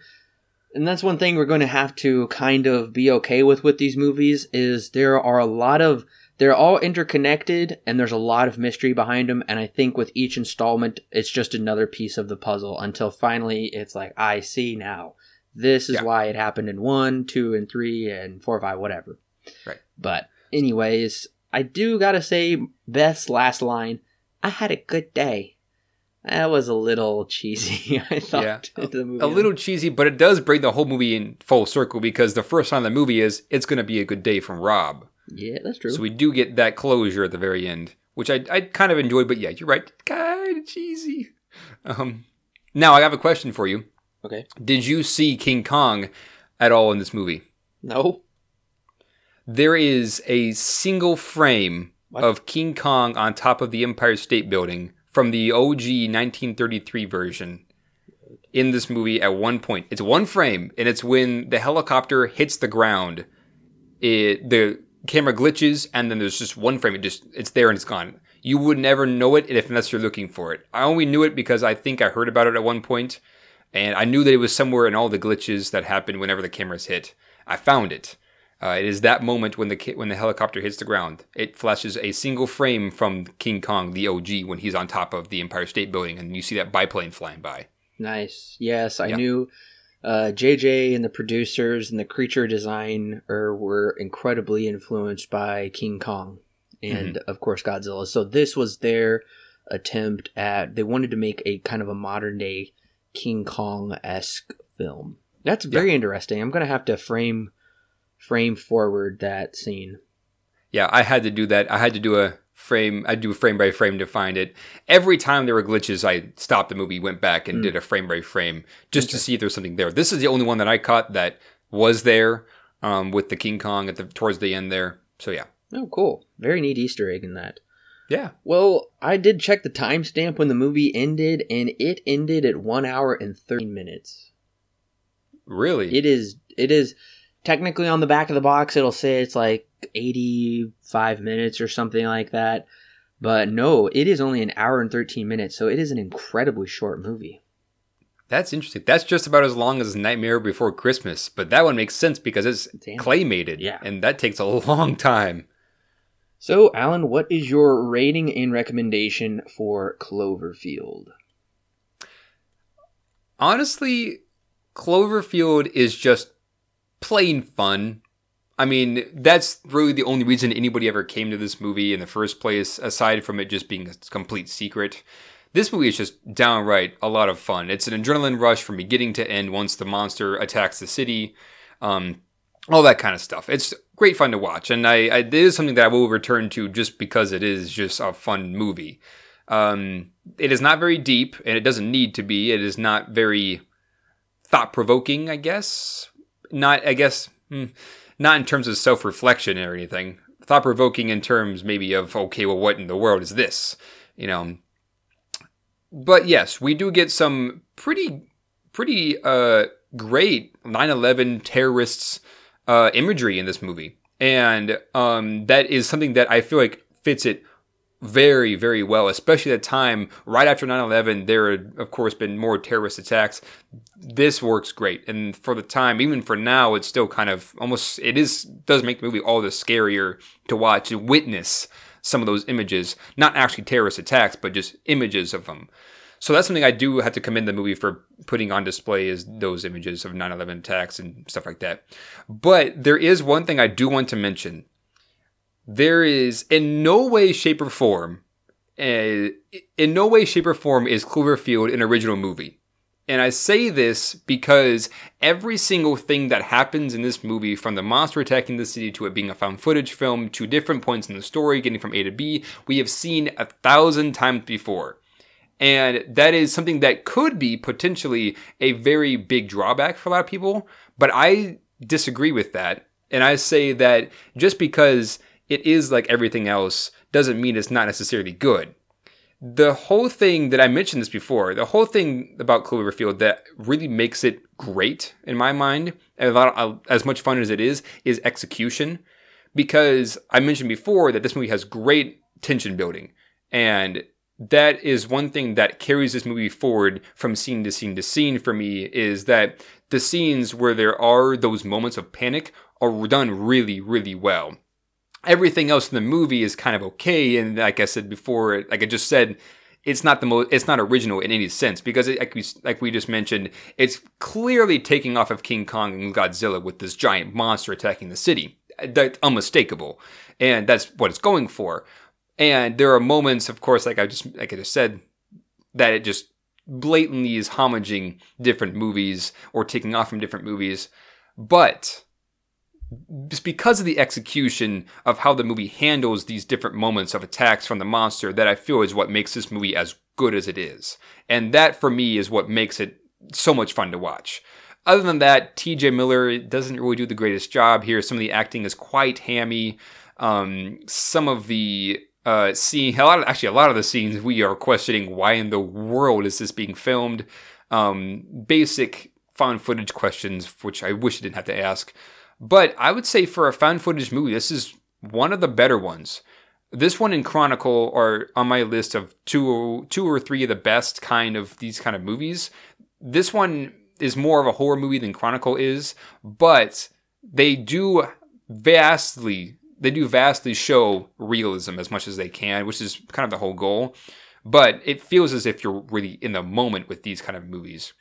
and that's one thing we're going to have to kind of be okay with with these movies is there are a lot of they're all interconnected and there's a lot of mystery behind them and i think with each installment it's just another piece of the puzzle until finally it's like i see now this is Yeah. why it happened in one two and three and four five whatever Right. but anyways i do gotta say beth's last line i had a good day that was a little cheesy i thought Yeah. at the movie A little cheesy, but it does bring the whole movie in full circle because the first line of the movie is it's to be a good day from Rob. yeah that's true So we do get that closure at the very end, which I, I kind of enjoyed, but yeah, you're right. Kind of cheesy. Um, now, I have a question for you. okay Did you see King Kong at all in this movie? no There is a single frame What? of King Kong on top of the Empire State Building from the OG 1933 version in this movie at one point. It's one frame, and it's when the helicopter hits the ground. It the camera glitches, and then there's just one frame. It just it's there and it's gone. You would never know it if unless you're looking for it. I only knew it because I think I heard about it at one point, and I knew that it was somewhere in all the glitches that happen whenever the cameras hit. I found it. Uh, it is that moment when the ki- when the helicopter hits the ground. It flashes a single frame from King Kong, the OG, when he's on top of the Empire State Building, and you see that biplane flying by. Nice. Yes, I Yeah. knew uh, JJ and the producers and the creature designer were incredibly influenced by King Kong and, Mm-hmm. of course, Godzilla. So this was their attempt at, they wanted to make a kind of a modern day King Kong esque film. That's very interesting. I'm going to have to frame frame forward that scene. Yeah, I had to do that. I had to do a frame. I do frame by frame to find it. Every time there were glitches, I stopped the movie, went back, and Hmm. did a frame by frame just to see if there's something there. This is the only one that I caught that was there um, with the King Kong at the towards the end there. So yeah, Oh, cool. Very neat Easter egg in that. Yeah. Well, I did check the timestamp when the movie ended, and it ended at one hour and thirteen minutes. Really? It is. It is technically on the back of the box. It'll say it's like eighty-five minutes or something like that. But no, it is only an hour and thirteen minutes, so it is an incredibly short movie. That's interesting. That's just about as long as Nightmare Before Christmas, but that one makes sense because it's Damn. claymated. Yeah. And that takes a long time. So, Alan, what is your rating and recommendation for Cloverfield? Honestly, Cloverfield is just plain fun. I mean, that's really the only reason anybody ever came to this movie in the first place, aside from it just being a complete secret. This movie is just downright a lot of fun. It's an adrenaline rush from beginning to end once the monster attacks the city, um, all that kind of stuff. It's great fun to watch, and I, I it is something that I will return to just because it is just a fun movie. Um, it is not very deep, and it doesn't need to be. It is not very thought provoking, I guess. Not, I guess, hmm, not in terms of self reflection or anything. Thought provoking in terms maybe of okay, well, what in the world is this? You know. But yes, we do get some pretty, pretty uh, great 9/11 terrorists uh, imagery in this movie, and um, that is something that I feel like fits it very, very well, especially at the time right after 9-11, there had, of course, been more terrorist attacks. This works great. And for the time, even for now, it's still kind of almost, it is, does make the movie all the scarier to watch, to witness some of those images. Not actually terrorist attacks, but just images of them. So that's something I do have to commend the movie for putting on display is those images of 9/11 attacks and stuff like that. But there is one thing I do want to mention there is in no way, shape, or form, uh, in no way, shape, or form is Cloverfield an original movie. And I say this because every single thing that happens in this movie, from the monster attacking the city to it being a found footage film to different points in the story, getting from A to B, we have seen a thousand times before. And that is something that could be potentially a very big drawback for a lot of people. But I disagree with that. And I say that just because it is like everything else doesn't mean it's not necessarily good. The whole thing that I mentioned this before, the whole thing about Cloverfield that really makes it great in my mind, and of, uh, as much fun as it is, is execution. Because I mentioned before that this movie has great tension building, and that is one thing that carries this movie forward from scene to scene to scene for me is that the scenes where there are those moments of panic are done really, really well everything else in the movie is kind of okay. And like I said before, like I just said, it's not the most, it's not original in any sense because it, like we, like we just mentioned, it's clearly taking off of King Kong and Godzilla with this giant monster attacking the city. That's unmistakable. And that's what it's going for. And there are moments, of course, like I just, like I just said, that it just blatantly is homaging different movies or taking off from different movies. But just because of the execution of how the movie handles these different moments of attacks from the monster that I feel is what makes this movie as good as it is. And that for me is what makes it so much fun to watch. Other than that, TJ Miller doesn't really do the greatest job here. Some of the acting is quite hammy. Um, some of the uh, scene, a lot of, actually a lot of the scenes we are questioning why in the world is this being filmed. Um, basic found footage questions, which I wish I didn't have to ask. But I would say for a found footage movie, this is one of the better ones. This one and Chronicle are on my list of two, two or three of the best kind of these kind of movies. This one is more of a horror movie than Chronicle is, but they do vastly they do vastly show realism as much as they can, which is kind of the whole goal. But it feels as if you're really in the moment with these kind of movies.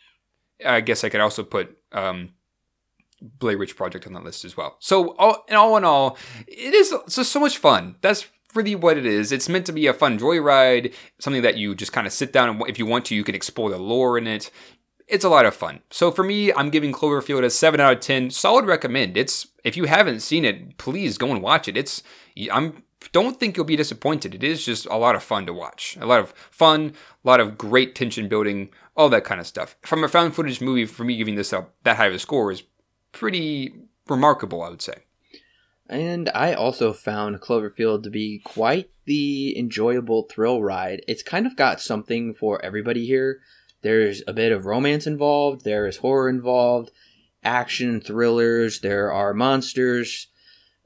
I guess I could also put um, Blair Witch Project on that list as well. So, all, and all in all, it is just so much fun. That's really what it is. It's meant to be a fun joyride, something that you just kind of sit down and if you want to, you can explore the lore in it. It's a lot of fun. So for me, I'm giving Cloverfield a 7 out of 10. Solid recommend. It's if you haven't seen it, please go and watch it. It's I'm don't think you'll be disappointed. It is just a lot of fun to watch. A lot of fun, a lot of great tension building, all that kind of stuff. From a found footage movie, for me giving this up that high of a score is pretty remarkable, I would say. And I also found Cloverfield to be quite the enjoyable thrill ride. It's kind of got something for everybody here. There's a bit of romance involved, there is horror involved, action, thrillers, there are monsters,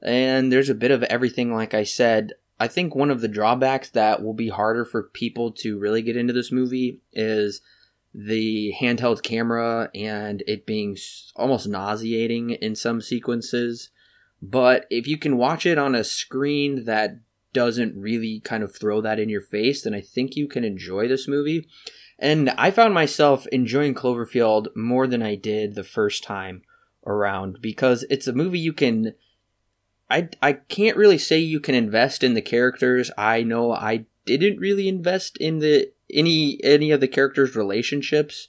and there's a bit of everything, like I said. I think one of the drawbacks that will be harder for people to really get into this movie is the handheld camera and it being almost nauseating in some sequences. But if you can watch it on a screen that doesn't really kind of throw that in your face, then I think you can enjoy this movie. And I found myself enjoying Cloverfield more than I did the first time around because it's a movie you can I I can't really say you can invest in the characters. I know I didn't really invest in the any any of the characters' relationships,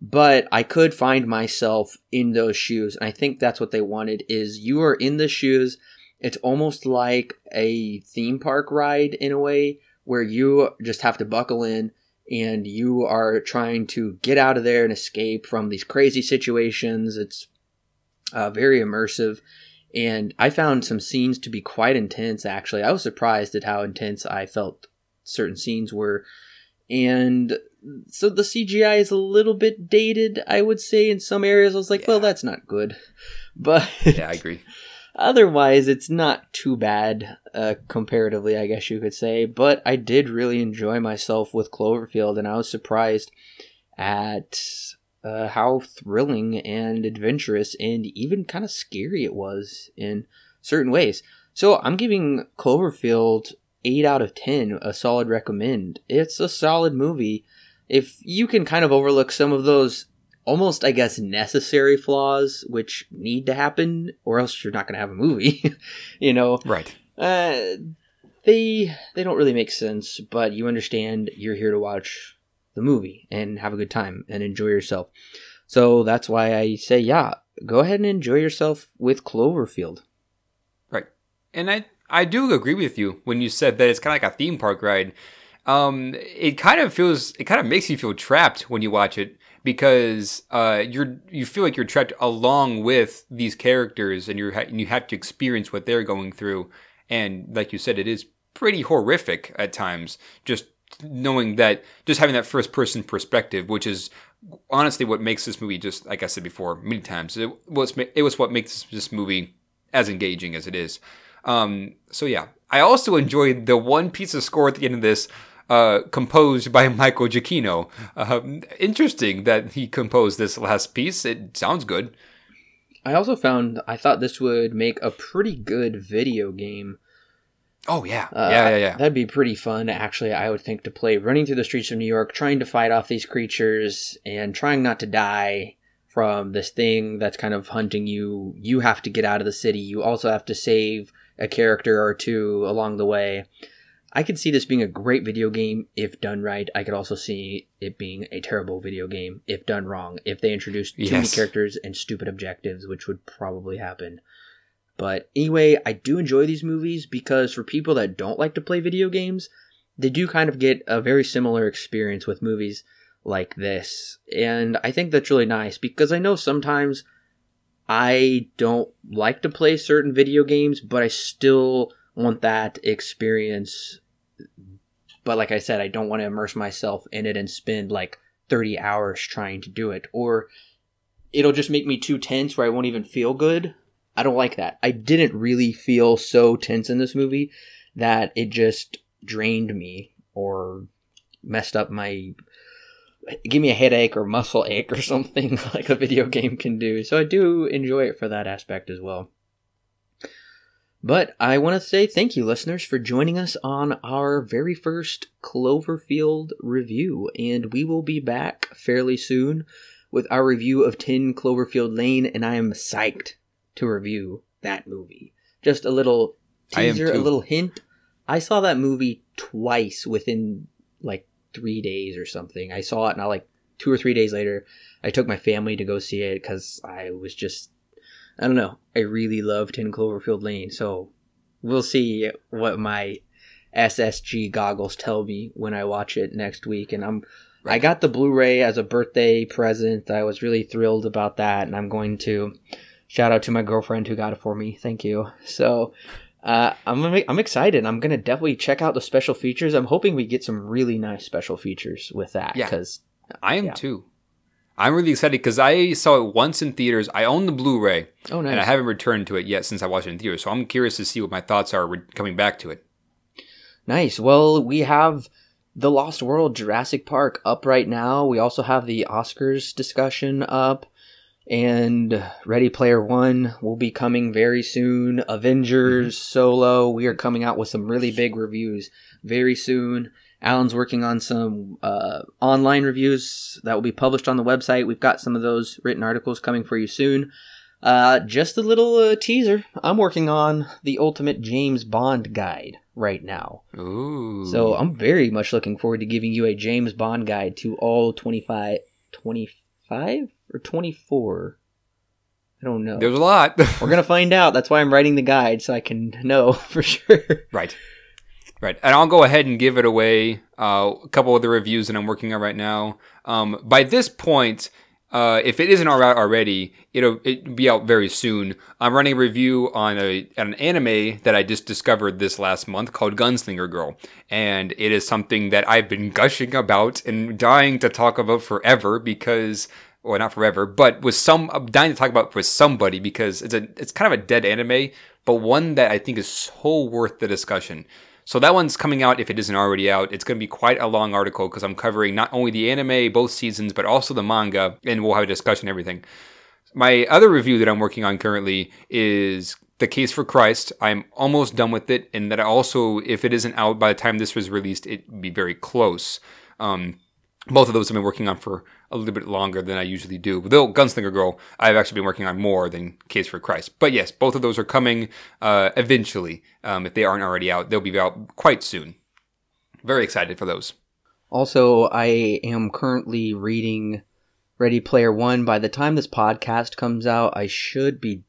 but I could find myself in those shoes, and I think that's what they wanted. Is you are in the shoes. It's almost like a theme park ride in a way where you just have to buckle in and you are trying to get out of there and escape from these crazy situations. It's uh, very immersive. And I found some scenes to be quite intense, actually. I was surprised at how intense I felt certain scenes were. And so the CGI is a little bit dated, I would say, in some areas. I was like, yeah. well, that's not good. But yeah, I agree. otherwise, it's not too bad, uh, comparatively, I guess you could say. But I did really enjoy myself with Cloverfield, and I was surprised at uh, how thrilling and adventurous and even kind of scary it was in certain ways. So I'm giving Cloverfield 8 out of 10, a solid recommend. It's a solid movie. If you can kind of overlook some of those almost, I guess, necessary flaws which need to happen, or else you're not going to have a movie, you know? Right. Uh, they they don't really make sense, but you understand you're here to watch the movie and have a good time and enjoy yourself. So that's why I say, yeah, go ahead and enjoy yourself with Cloverfield. Right. And I I do agree with you when you said that it's kind of like a theme park ride. Um, it kind of feels, it kind of makes you feel trapped when you watch it because uh, you're you feel like you're trapped along with these characters, and you're and you have to experience what they're going through. And like you said, it is pretty horrific at times. Just knowing that, just having that first person perspective, which is honestly what makes this movie just like I said before many times. It was it was what makes this movie as engaging as it is. Um, so yeah, I also enjoyed the one piece of score at the end of this, uh, composed by Michael Giacchino. Uh, interesting that he composed this last piece. It sounds good. I also found I thought this would make a pretty good video game. Oh yeah, uh, yeah, yeah, yeah. That'd be pretty fun, actually. I would think to play running through the streets of New York, trying to fight off these creatures and trying not to die from this thing that's kind of hunting you. You have to get out of the city. You also have to save a character or two along the way. I could see this being a great video game if done right. I could also see it being a terrible video game if done wrong. If they introduced too yes. many characters and stupid objectives, which would probably happen. But anyway, I do enjoy these movies because for people that don't like to play video games, they do kind of get a very similar experience with movies like this. And I think that's really nice because I know sometimes I don't like to play certain video games, but I still want that experience. But like I said, I don't want to immerse myself in it and spend like 30 hours trying to do it. Or it'll just make me too tense where I won't even feel good. I don't like that. I didn't really feel so tense in this movie that it just drained me or messed up my give me a headache or muscle ache or something like a video game can do. So I do enjoy it for that aspect as well. But I want to say thank you, listeners, for joining us on our very first Cloverfield review. And we will be back fairly soon with our review of 10 Cloverfield Lane. And I am psyched to review that movie. Just a little teaser, a little hint. I saw that movie twice within like three days or something. I saw it, and I like two or three days later, I took my family to go see it because I was just, I don't know, I really love 10 Cloverfield Lane. So we'll see what my SSG goggles tell me when I watch it next week. And I'm, right. I got the Blu ray as a birthday present. I was really thrilled about that, and I'm going to Shout out to my girlfriend who got it for me. Thank you. So uh, I'm I'm excited. I'm gonna definitely check out the special features. I'm hoping we get some really nice special features with that. Yeah. because I am Yeah. too. I'm really excited because I saw it once in theaters. I own the Blu-ray, oh nice. and I haven't returned to it yet since I watched it in theaters. So I'm curious to see what my thoughts are re- coming back to it. Nice. Well, we have the Lost World Jurassic Park up right now. We also have the Oscars discussion up. And Ready Player One will be coming very soon. Avengers Solo. We are coming out with some really big reviews very soon. Alan's working on some uh, online reviews that will be published on the website. We've got some of those written articles coming for you soon. Uh, just a little uh, teaser. I'm working on the Ultimate James Bond guide right now. Ooh. So I'm very much looking forward to giving you a James Bond guide to all 25, 25 or 24. I don't know. there's a lot. We're going to find out. That's why I'm writing the guide so I can know for sure. Right. Right. And I'll go ahead and give it away. Uh, a couple of the reviews that I'm working on right now. Um, by this point, uh, if it isn't out already, it'll, it'll be out very soon. I'm running a review on a an anime that I just discovered this last month called Gunslinger Girl, and it is something that I've been gushing about and dying to talk about forever because. Well, not forever, but with some, I'm dying to talk about with somebody because it's a, it's kind of a dead anime, but one that I think is so worth the discussion. So that one's coming out if it isn't already out. It's going to be quite a long article because I'm covering not only the anime, both seasons, but also the manga, and we'll have a discussion everything. My other review that I'm working on currently is The Case for Christ. I'm almost done with it, and that also, if it isn't out by the time this was released, it'd be very close. Um, both of those I've been working on for a little bit longer than I usually do. Though Gunslinger Girl, I've actually been working on more than Case for Christ. But yes, both of those are coming uh, eventually. Um, if they aren't already out, they'll be out quite soon. Very excited for those. Also, I am currently reading Ready Player One. By the time this podcast comes out, I should be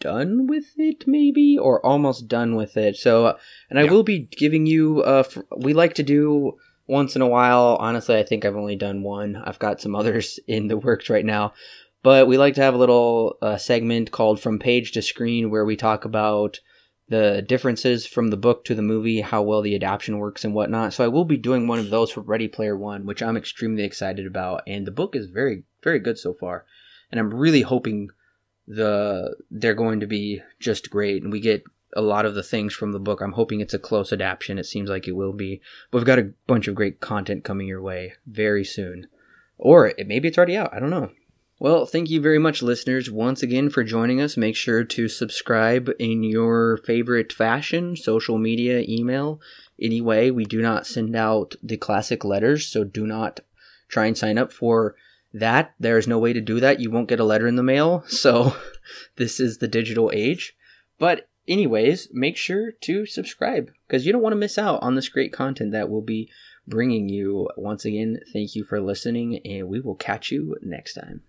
done with it, maybe, or almost done with it. So, and I Yeah. will be giving you. Uh, f- we like to do once in a while. Honestly, I think I've only done one. I've got some others in the works right now, but we like to have a little uh, segment called "From Page to Screen," where we talk about the differences from the book to the movie, how well the adaptation works and whatnot. So I will be doing one of those for Ready Player One, which I'm extremely excited about. And the book is very, very good so far. And I'm really hoping the they're going to be just great and we get a lot of the things from the book. I'm hoping it's a close adaptation. It seems like it will be. We've got a bunch of great content coming your way very soon. Or it, maybe it's already out. I don't know. Well, thank you very much, listeners, once again for joining us. Make sure to subscribe in your favorite fashion, social media, email. Anyway, we do not send out the classic letters, so do not try and sign up for that. There is no way to do that. You won't get a letter in the mail. So, this is the digital age. But, anyways, make sure to subscribe because you don't want to miss out on this great content that we'll be bringing you. Once again, thank you for listening, and we will catch you next time.